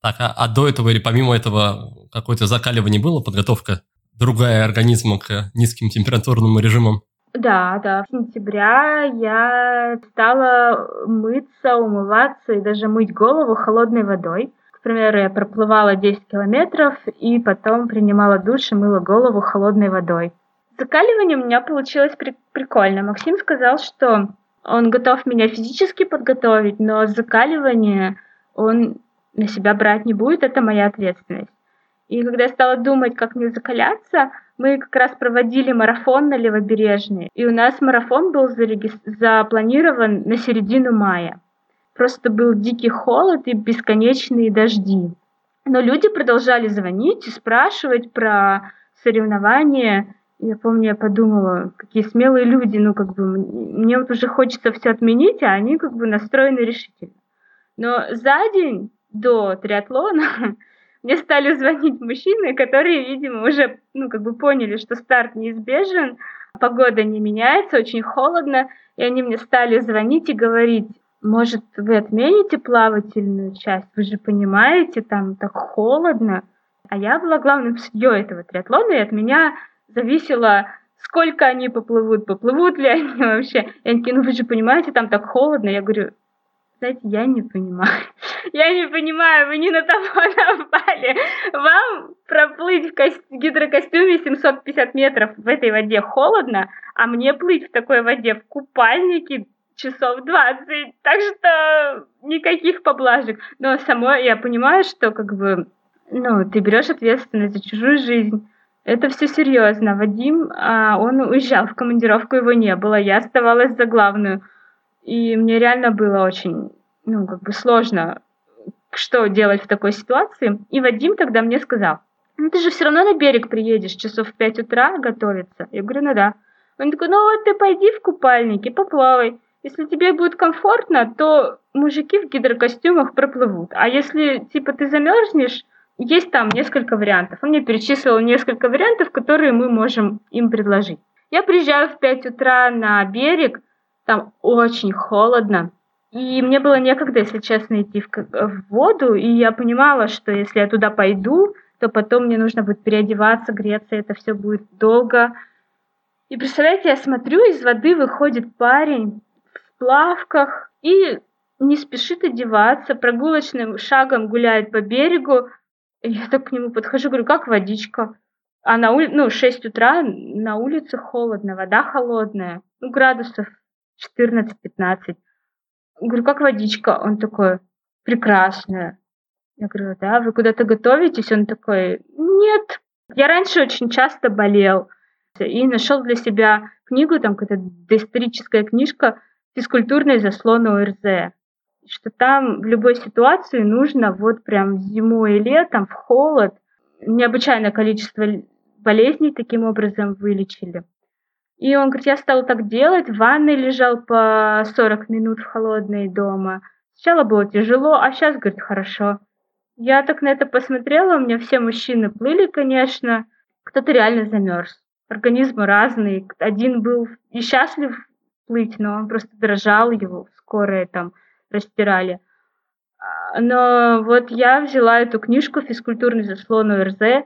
Так, а, а до этого или помимо этого какое-то закаливание было, подготовка другая организма к низким температурным режимам? Да, да. В сентября я стала мыться, умываться и даже мыть голову холодной водой. К примеру, я проплывала 10 километров и потом принимала душ и мыла голову холодной водой. Закаливание у меня получилось при- прикольно. Максим сказал, что он готов меня физически подготовить, но закаливание он на себя брать не будет, это моя ответственность. И когда я стала думать, как мне закаляться, мы как раз проводили марафон на Левобережной, и у нас марафон был запланирован на середину мая. Просто был дикий холод и бесконечные дожди. Но люди продолжали звонить и спрашивать про соревнования. Я помню, я подумала, какие смелые люди, ну как бы мне вот уже хочется все отменить, а они как бы настроены решительно. Но за день до триатлона мне стали звонить мужчины, которые, видимо, уже, ну, как бы поняли, что старт неизбежен, погода не меняется, очень холодно, и они мне стали звонить и говорить, может, вы отмените плавательную часть, вы же понимаете, там так холодно. А я была главным судьей этого триатлона, и от меня зависело, сколько они поплывут, поплывут ли они вообще. И они такие, ну вы же понимаете, там так холодно. Я говорю, знаете, я не понимаю. Я не понимаю, вы не на того напали. Вам проплыть в кост... гидрокостюме 750 метров в этой воде холодно, а мне плыть в такой воде в купальнике часов 20. Так что никаких поблажек. Но само я понимаю, что как бы, ну, ты берешь ответственность за чужую жизнь. Это все серьезно. Вадим, а, он уезжал в командировку, его не было. Я оставалась за главную. И мне реально было очень, ну, как бы сложно, что делать в такой ситуации. И Вадим тогда мне сказал, ну ты же все равно на берег приедешь часов в 5 утра готовиться. Я говорю, ну да. Он такой, ну вот ты пойди в купальнике, поплавай. Если тебе будет комфортно, то мужики в гидрокостюмах проплывут. А если, типа, ты замерзнешь, есть там несколько вариантов. Он мне перечислил несколько вариантов, которые мы можем им предложить. Я приезжаю в 5 утра на берег, там очень холодно. И мне было некогда, если честно, идти в, в воду, и я понимала, что если я туда пойду, то потом мне нужно будет переодеваться, греться, это все будет долго. И представляете, я смотрю, из воды выходит парень в плавках и не спешит одеваться, прогулочным шагом гуляет по берегу. Я так к нему подхожу, говорю, как водичка? А на улице, ну, 6 утра, на улице холодно, вода холодная, ну, градусов 14-15. Говорю, как водичка? Он такой, прекрасная. Я говорю, да, вы куда-то готовитесь? Он такой, нет. Я раньше очень часто болел и нашел для себя книгу, там какая-то доисторическая книжка «Физкультурный заслон ОРЗ». Что там в любой ситуации нужно вот прям зимой и летом, в холод, необычайное количество болезней таким образом вылечили. И он говорит, я стал так делать, в ванной лежал по 40 минут в холодной дома. Сначала было тяжело, а сейчас, говорит, хорошо. Я так на это посмотрела, у меня все мужчины плыли, конечно. Кто-то реально замерз. Организмы разные. Один был и счастлив плыть, но он просто дрожал, его скорые там растирали. А, но вот я взяла эту книжку «Физкультурный заслон ОРЗ»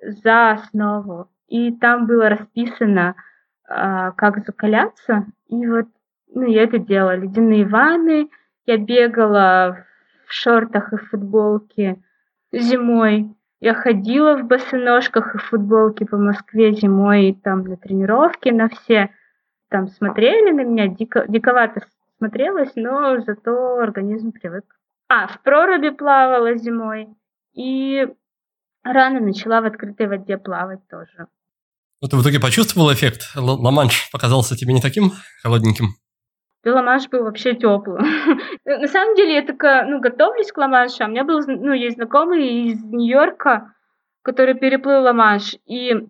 за основу. И там было расписано, а, как закаляться. И вот ну, я это делала. Ледяные ванны, я бегала в шортах и футболке зимой. Я ходила в босоножках и футболке по Москве зимой там для тренировки на все. Там смотрели на меня, дико, диковато смотрелось, но зато организм привык. А, в проруби плавала зимой. И рано начала в открытой воде плавать тоже. Ну, ты в итоге почувствовал эффект? Ла-Манш показался тебе не таким холодненьким? Ла-Манш был вообще теплым. На самом деле, я такая, ну, готовлюсь к Ла-Маншу, а у меня был, ну, есть знакомый из Нью-Йорка, который переплыл Ла-Манш, и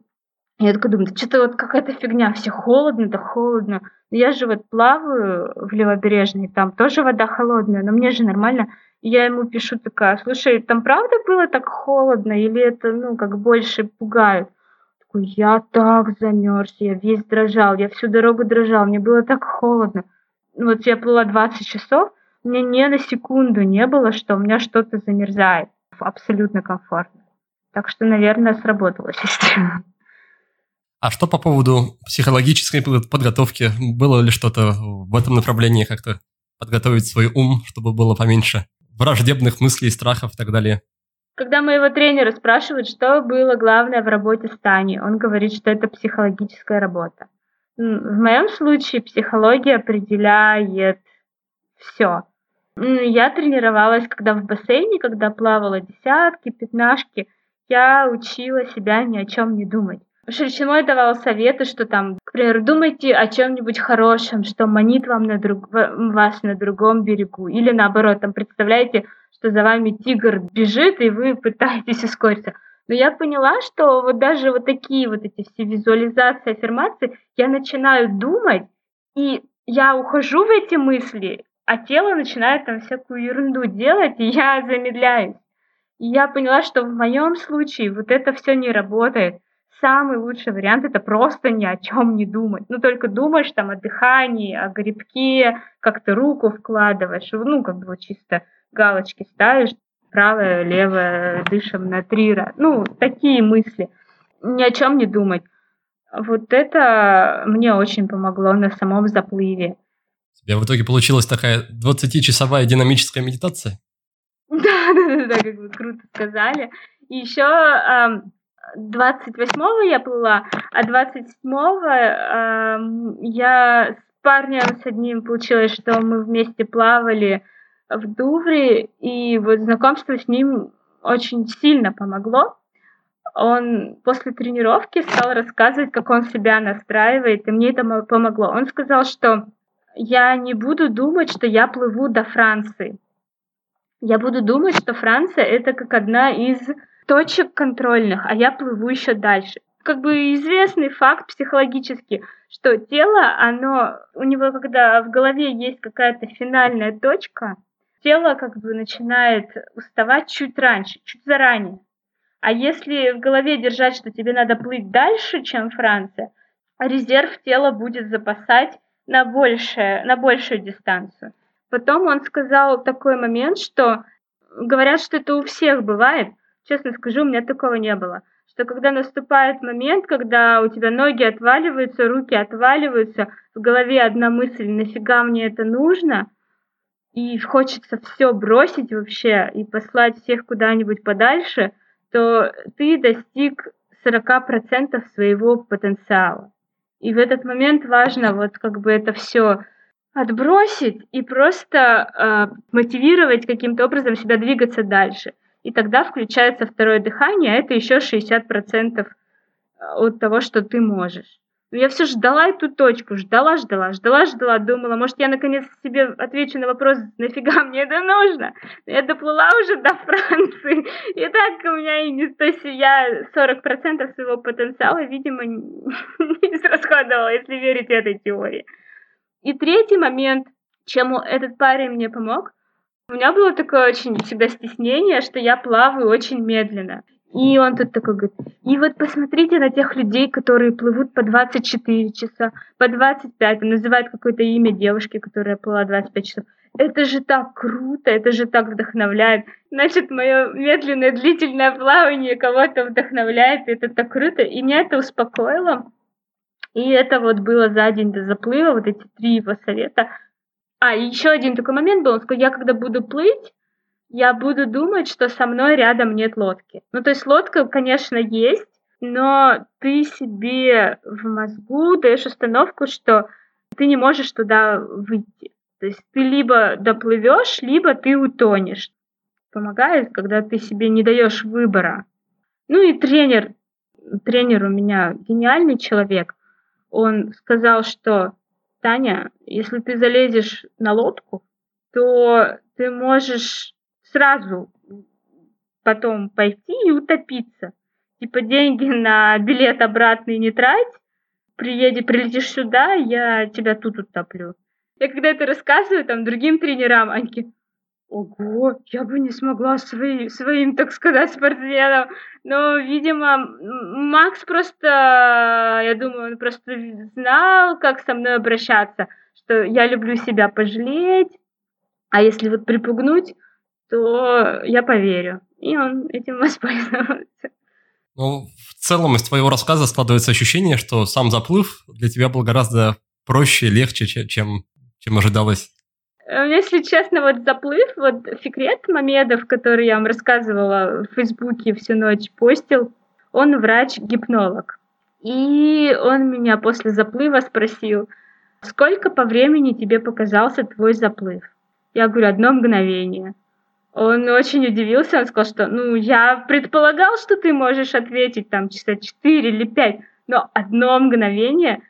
я такая думаю, что-то вот какая-то фигня, все холодно, да холодно. Я же вот плаваю в левобережной, там тоже вода холодная, но мне же нормально. И я ему пишу такая, слушай, там правда было так холодно или это, ну, как больше пугают? Такой, я так замерз, я весь дрожал, я всю дорогу дрожал, мне было так холодно. Вот я плыла 20 часов, мне ни на секунду не было, что у меня что-то замерзает. Абсолютно комфортно. Так что, наверное, сработала система. А что по поводу психологической подготовки? Было ли что-то в этом направлении как-то подготовить свой ум, чтобы было поменьше враждебных мыслей, страхов и так далее? Когда моего тренера спрашивают, что было главное в работе с Таней, он говорит, что это психологическая работа. В моем случае психология определяет все. Я тренировалась, когда в бассейне, когда плавала десятки, пятнашки, я учила себя ни о чем не думать. Шерчиной давал советы, что там, к примеру, думайте о чем-нибудь хорошем, что манит вам на друг, вас на другом берегу. Или наоборот, там представляете, что за вами тигр бежит, и вы пытаетесь ускориться. Но я поняла, что вот даже вот такие вот эти все визуализации, аффирмации, я начинаю думать, и я ухожу в эти мысли, а тело начинает там всякую ерунду делать, и я замедляюсь. И я поняла, что в моем случае вот это все не работает самый лучший вариант это просто ни о чем не думать. Ну, только думаешь там о дыхании, о грибке, как ты руку вкладываешь, ну, как бы вот чисто галочки ставишь, правое, левое, дышим на три раза. Ну, такие мысли. Ни о чем не думать. Вот это мне очень помогло на самом заплыве. У тебя в итоге получилась такая 20-часовая динамическая медитация? Да, да, да, да, как вы круто сказали. И еще 28-го я плыла, а 27-го э, я с парнем с одним получилось, что мы вместе плавали в Дувре, и вот знакомство с ним очень сильно помогло. Он после тренировки стал рассказывать, как он себя настраивает, и мне это помогло. Он сказал, что я не буду думать, что я плыву до Франции. Я буду думать, что Франция это как одна из точек контрольных, а я плыву еще дальше. Как бы известный факт психологически, что тело, оно, у него, когда в голове есть какая-то финальная точка, тело как бы начинает уставать чуть раньше, чуть заранее. А если в голове держать, что тебе надо плыть дальше, чем Франция, резерв тела будет запасать на, большее, на большую дистанцию. Потом он сказал такой момент, что говорят, что это у всех бывает, Честно скажу, у меня такого не было. Что когда наступает момент, когда у тебя ноги отваливаются, руки отваливаются, в голове одна мысль, нафига мне это нужно, и хочется все бросить вообще и послать всех куда-нибудь подальше, то ты достиг 40% своего потенциала. И в этот момент важно вот как бы это все отбросить и просто э, мотивировать каким-то образом себя двигаться дальше и тогда включается второе дыхание, а это еще 60% э, от того, что ты можешь. Но я все ждала эту точку, ждала, ждала, ждала, ждала, думала, может, я наконец себе отвечу на вопрос, нафига мне это нужно? Я доплыла уже до Франции, и так у меня и не то есть я 40% своего потенциала, видимо, не израсходовала, если верить этой теории. И третий момент, чем этот парень мне помог – у меня было такое очень всегда стеснение, что я плаваю очень медленно. И он тут такой говорит, и вот посмотрите на тех людей, которые плывут по 24 часа, по 25, он называет какое-то имя девушки, которая плыла 25 часов. Это же так круто, это же так вдохновляет. Значит, мое медленное, длительное плавание кого-то вдохновляет, это так круто. И меня это успокоило. И это вот было за день до заплыва, вот эти три его совета. А, еще один такой момент был, он сказал, я когда буду плыть, я буду думать, что со мной рядом нет лодки. Ну, то есть лодка, конечно, есть, но ты себе в мозгу даешь установку, что ты не можешь туда выйти. То есть ты либо доплывешь, либо ты утонешь. Помогает, когда ты себе не даешь выбора. Ну и тренер, тренер у меня гениальный человек. Он сказал, что Таня, если ты залезешь на лодку, то ты можешь сразу потом пойти и утопиться. Типа деньги на билет обратный не трать, приедешь, прилетишь сюда, я тебя тут утоплю. Я когда это рассказываю там другим тренерам, они такие, ого, я бы не смогла свои, своим, так сказать, спортсменам. Но, видимо, Макс просто, я думаю, он просто знал, как со мной обращаться, что я люблю себя пожалеть, а если вот припугнуть, то я поверю. И он этим воспользовался. Ну, в целом из твоего рассказа складывается ощущение, что сам заплыв для тебя был гораздо проще легче, чем, чем ожидалось. Если честно, вот заплыв, вот Фикрет Мамедов, который я вам рассказывала в Фейсбуке всю ночь постил, он врач-гипнолог. И он меня после заплыва спросил, сколько по времени тебе показался твой заплыв? Я говорю, одно мгновение. Он очень удивился, он сказал, что, ну, я предполагал, что ты можешь ответить там часа 4 или 5, но одно мгновение,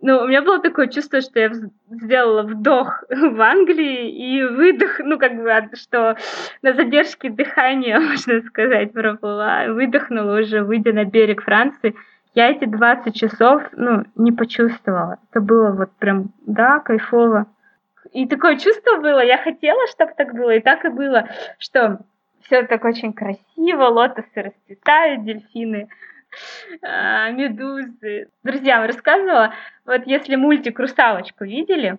ну, у меня было такое чувство, что я сделала вдох в Англии и выдох, ну, как бы, что на задержке дыхания, можно сказать, проплыла, выдохнула уже, выйдя на берег Франции. Я эти 20 часов, ну, не почувствовала. Это было вот прям, да, кайфово. И такое чувство было, я хотела, чтобы так было, и так и было, что все так очень красиво, лотосы расцветают, дельфины, медузы. Друзьям рассказывала, вот если мультик «Русалочку» видели,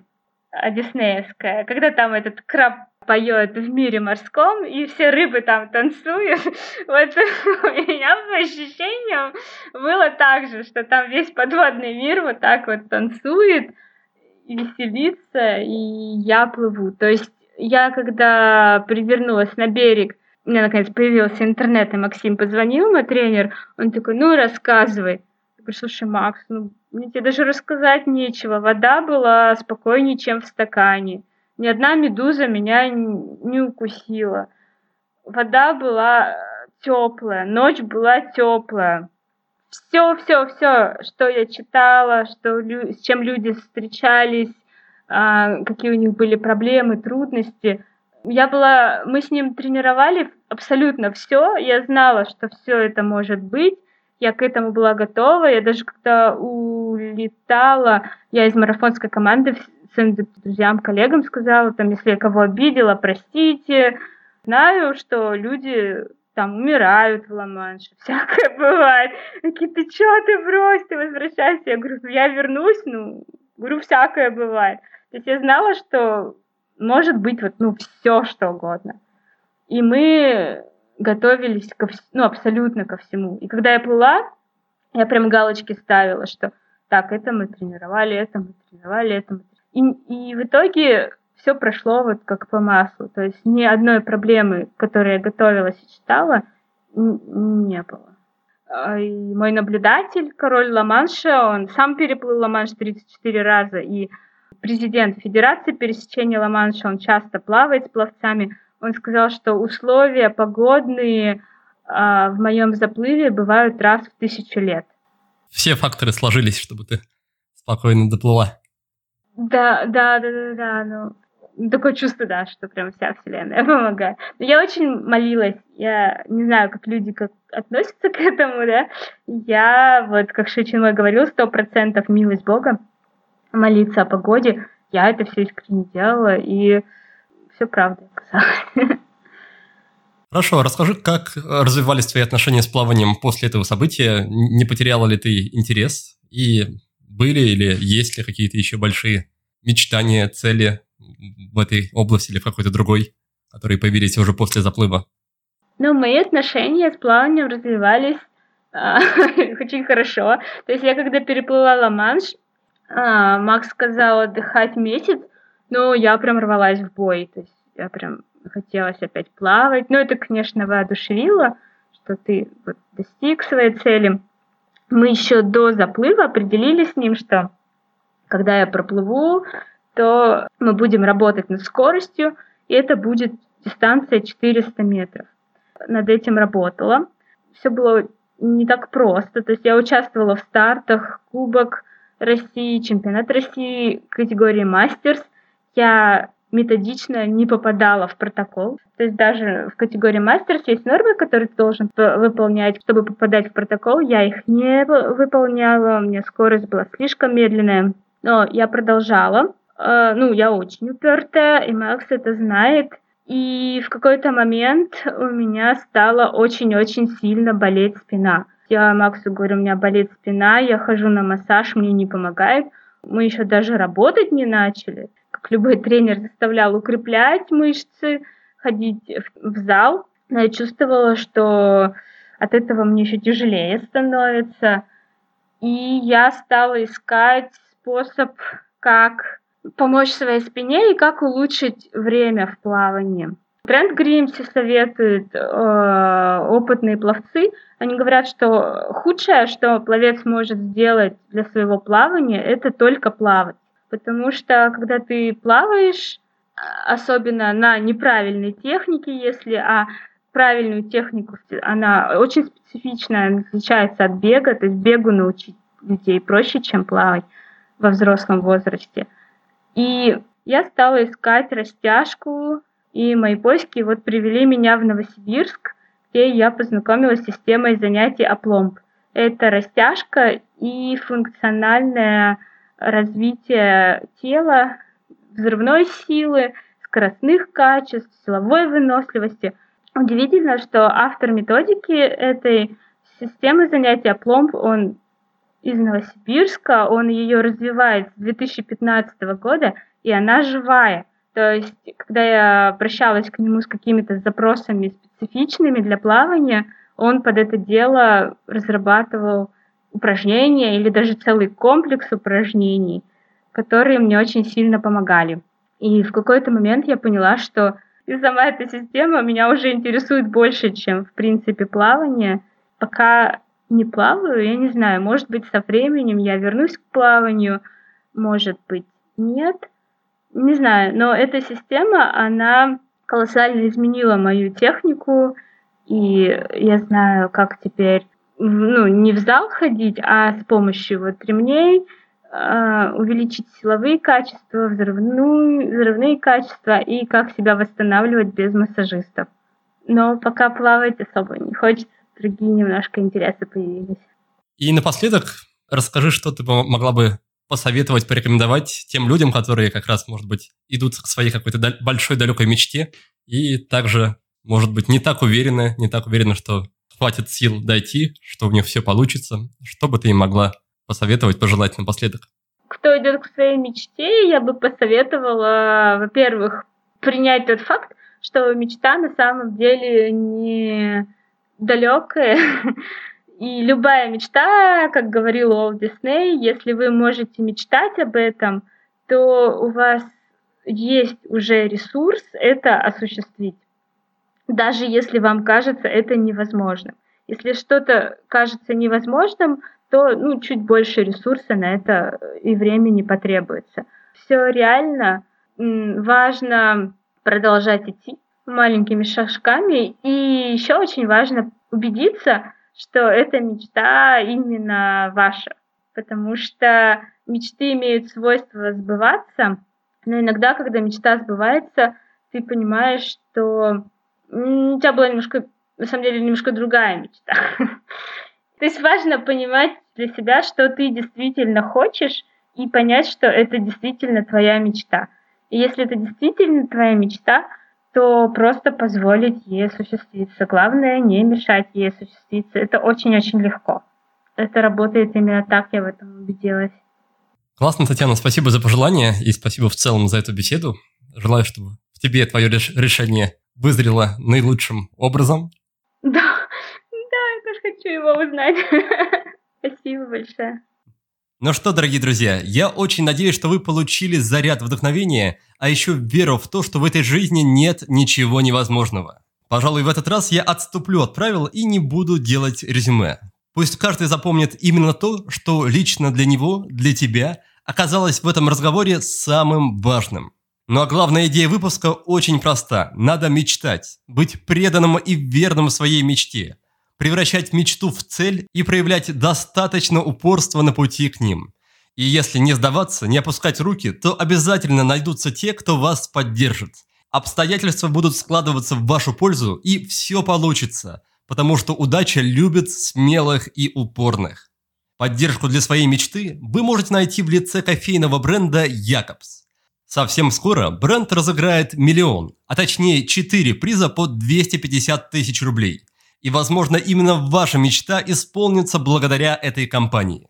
а, диснеевская, когда там этот краб поет в мире морском, и все рыбы там танцуют. Вот у меня по ощущениям было так же, что там весь подводный мир вот так вот танцует, веселиться, и я плыву. То есть я, когда привернулась на берег, у меня наконец появился интернет, и Максим позвонил, мой тренер, он такой, ну, рассказывай. Я говорю, слушай, Макс, ну, мне тебе даже рассказать нечего. Вода была спокойнее, чем в стакане. Ни одна медуза меня не укусила. Вода была теплая, ночь была теплая все, все, все, что я читала, что с чем люди встречались, а, какие у них были проблемы, трудности. Я была, мы с ним тренировали абсолютно все. Я знала, что все это может быть. Я к этому была готова. Я даже когда улетала, я из марафонской команды своим друзьям, коллегам сказала, там, если я кого обидела, простите. Знаю, что люди там умирают в Ла-Манше, всякое бывает. Такие, ты чё, ты брось, ты возвращайся. Я говорю, я вернусь, ну, говорю, всякое бывает. То есть я знала, что может быть вот, ну, все что угодно. И мы готовились ко, ну, абсолютно ко всему. И когда я плыла, я прям галочки ставила, что так, это мы тренировали, это мы тренировали, это мы и, и в итоге все прошло вот как по маслу. То есть ни одной проблемы, которой я готовилась и читала, не было. А, и мой наблюдатель, король Ла-Манша, он сам переплыл Ла-Манш 34 раза, и президент Федерации пересечения Ла-Манша, он часто плавает с пловцами, он сказал, что условия погодные а, в моем заплыве бывают раз в тысячу лет. Все факторы сложились, чтобы ты спокойно доплыла. Да, да, да, да, да. Ну, такое чувство, да, что прям вся вселенная помогает. Но я очень молилась. Я не знаю, как люди как относятся к этому, да. Я, вот, как Шичин мой говорил, сто процентов милость Бога, молиться о погоде. Я это все искренне делала, и все правда оказалось. Хорошо, расскажи, как развивались твои отношения с плаванием после этого события? Не потеряла ли ты интерес? И были или есть ли какие-то еще большие мечтания, цели в этой области или в какой-то другой, которые появились уже после заплыва? Ну, мои отношения с плаванием развивались а, очень хорошо. То есть я когда переплыла Ла-Манш, а, Макс сказал отдыхать месяц, но я прям рвалась в бой. То есть я прям хотелось опять плавать. Но это, конечно, воодушевило, что ты вот достиг своей цели. Мы еще до заплыва определили с ним, что когда я проплыву, то мы будем работать над скоростью, и это будет дистанция 400 метров. Над этим работала. Все было не так просто. То есть я участвовала в стартах, Кубок России, чемпионат России категории мастерс. Я методично не попадала в протокол. То есть даже в категории мастерс есть нормы, которые ты должен выполнять, чтобы попадать в протокол. Я их не выполняла, у меня скорость была слишком медленная. Но я продолжала. Э, ну, я очень упертая, и Макс это знает. И в какой-то момент у меня стала очень-очень сильно болеть спина. Я Максу говорю, у меня болит спина, я хожу на массаж, мне не помогает. Мы еще даже работать не начали. Как любой тренер заставлял укреплять мышцы, ходить в зал. Но я чувствовала, что от этого мне еще тяжелее становится. И я стала искать способ, как помочь своей спине и как улучшить время в плавании. Тренд Гримси советует э, опытные пловцы. Они говорят, что худшее, что пловец может сделать для своего плавания, это только плавать. Потому что когда ты плаваешь, особенно на неправильной технике, если а правильную технику, она очень специфичная, отличается от бега, то есть бегу научить детей проще, чем плавать во взрослом возрасте. И я стала искать растяжку, и мои поиски вот привели меня в Новосибирск, где я познакомилась с системой занятий опломб. Это растяжка и функциональное развитие тела, взрывной силы, скоростных качеств, силовой выносливости. Удивительно, что автор методики этой системы занятия пломб, он из Новосибирска, он ее развивает с 2015 года, и она живая. То есть, когда я обращалась к нему с какими-то запросами специфичными для плавания, он под это дело разрабатывал упражнения или даже целый комплекс упражнений, которые мне очень сильно помогали. И в какой-то момент я поняла, что и сама эта система меня уже интересует больше, чем, в принципе, плавание. Пока не плаваю, я не знаю, может быть, со временем я вернусь к плаванию, может быть, нет. Не знаю, но эта система, она колоссально изменила мою технику, и я знаю, как теперь ну, не в зал ходить, а с помощью вот ремней э, увеличить силовые качества, взрывную, взрывные качества и как себя восстанавливать без массажистов. Но пока плавать особо не хочется другие немножко интересы появились. И напоследок расскажи, что ты могла бы посоветовать, порекомендовать тем людям, которые как раз, может быть, идут к своей какой-то большой далекой мечте и также, может быть, не так уверены, не так уверены, что хватит сил дойти, что у них все получится. Что бы ты им могла посоветовать, пожелать напоследок? Кто идет к своей мечте, я бы посоветовала, во-первых, принять тот факт, что мечта на самом деле не далекое. И любая мечта, как говорил Уолт Дисней, если вы можете мечтать об этом, то у вас есть уже ресурс это осуществить. Даже если вам кажется это невозможным. Если что-то кажется невозможным, то ну, чуть больше ресурса на это и времени потребуется. Все реально. Важно продолжать идти, маленькими шажками. И еще очень важно убедиться, что эта мечта именно ваша. Потому что мечты имеют свойство сбываться, но иногда, когда мечта сбывается, ты понимаешь, что у тебя была немножко, на самом деле, немножко другая мечта. То есть важно понимать для себя, что ты действительно хочешь, и понять, что это действительно твоя мечта. И если это действительно твоя мечта, то просто позволить ей осуществиться. Главное, не мешать ей осуществиться. Это очень-очень легко. Это работает именно так, я в этом убедилась. Классно, Татьяна, спасибо за пожелания и спасибо в целом за эту беседу. Желаю, чтобы в тебе твое решение вызрело наилучшим образом. Да, да, это хочу его узнать. Спасибо большое. Ну что, дорогие друзья, я очень надеюсь, что вы получили заряд вдохновения, а еще веру в то, что в этой жизни нет ничего невозможного. Пожалуй, в этот раз я отступлю от правил и не буду делать резюме. Пусть каждый запомнит именно то, что лично для него, для тебя, оказалось в этом разговоре самым важным. Ну а главная идея выпуска очень проста. Надо мечтать, быть преданным и верным своей мечте – превращать мечту в цель и проявлять достаточно упорства на пути к ним. И если не сдаваться, не опускать руки, то обязательно найдутся те, кто вас поддержит. Обстоятельства будут складываться в вашу пользу, и все получится, потому что удача любит смелых и упорных. Поддержку для своей мечты вы можете найти в лице кофейного бренда «Якобс». Совсем скоро бренд разыграет миллион, а точнее 4 приза по 250 тысяч рублей – и, возможно, именно ваша мечта исполнится благодаря этой компании.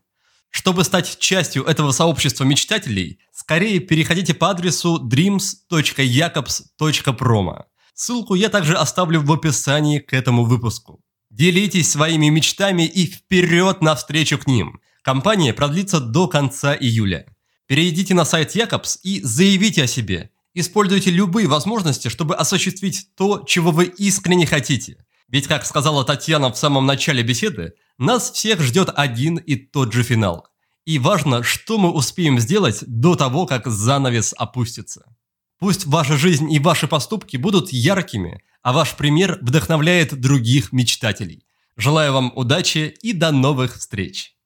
Чтобы стать частью этого сообщества мечтателей, скорее переходите по адресу dreams.jacobs.promo. Ссылку я также оставлю в описании к этому выпуску. Делитесь своими мечтами и вперед навстречу к ним. Компания продлится до конца июля. Перейдите на сайт Якобс и заявите о себе. Используйте любые возможности, чтобы осуществить то, чего вы искренне хотите. Ведь, как сказала Татьяна в самом начале беседы, нас всех ждет один и тот же финал. И важно, что мы успеем сделать до того, как занавес опустится. Пусть ваша жизнь и ваши поступки будут яркими, а ваш пример вдохновляет других мечтателей. Желаю вам удачи и до новых встреч!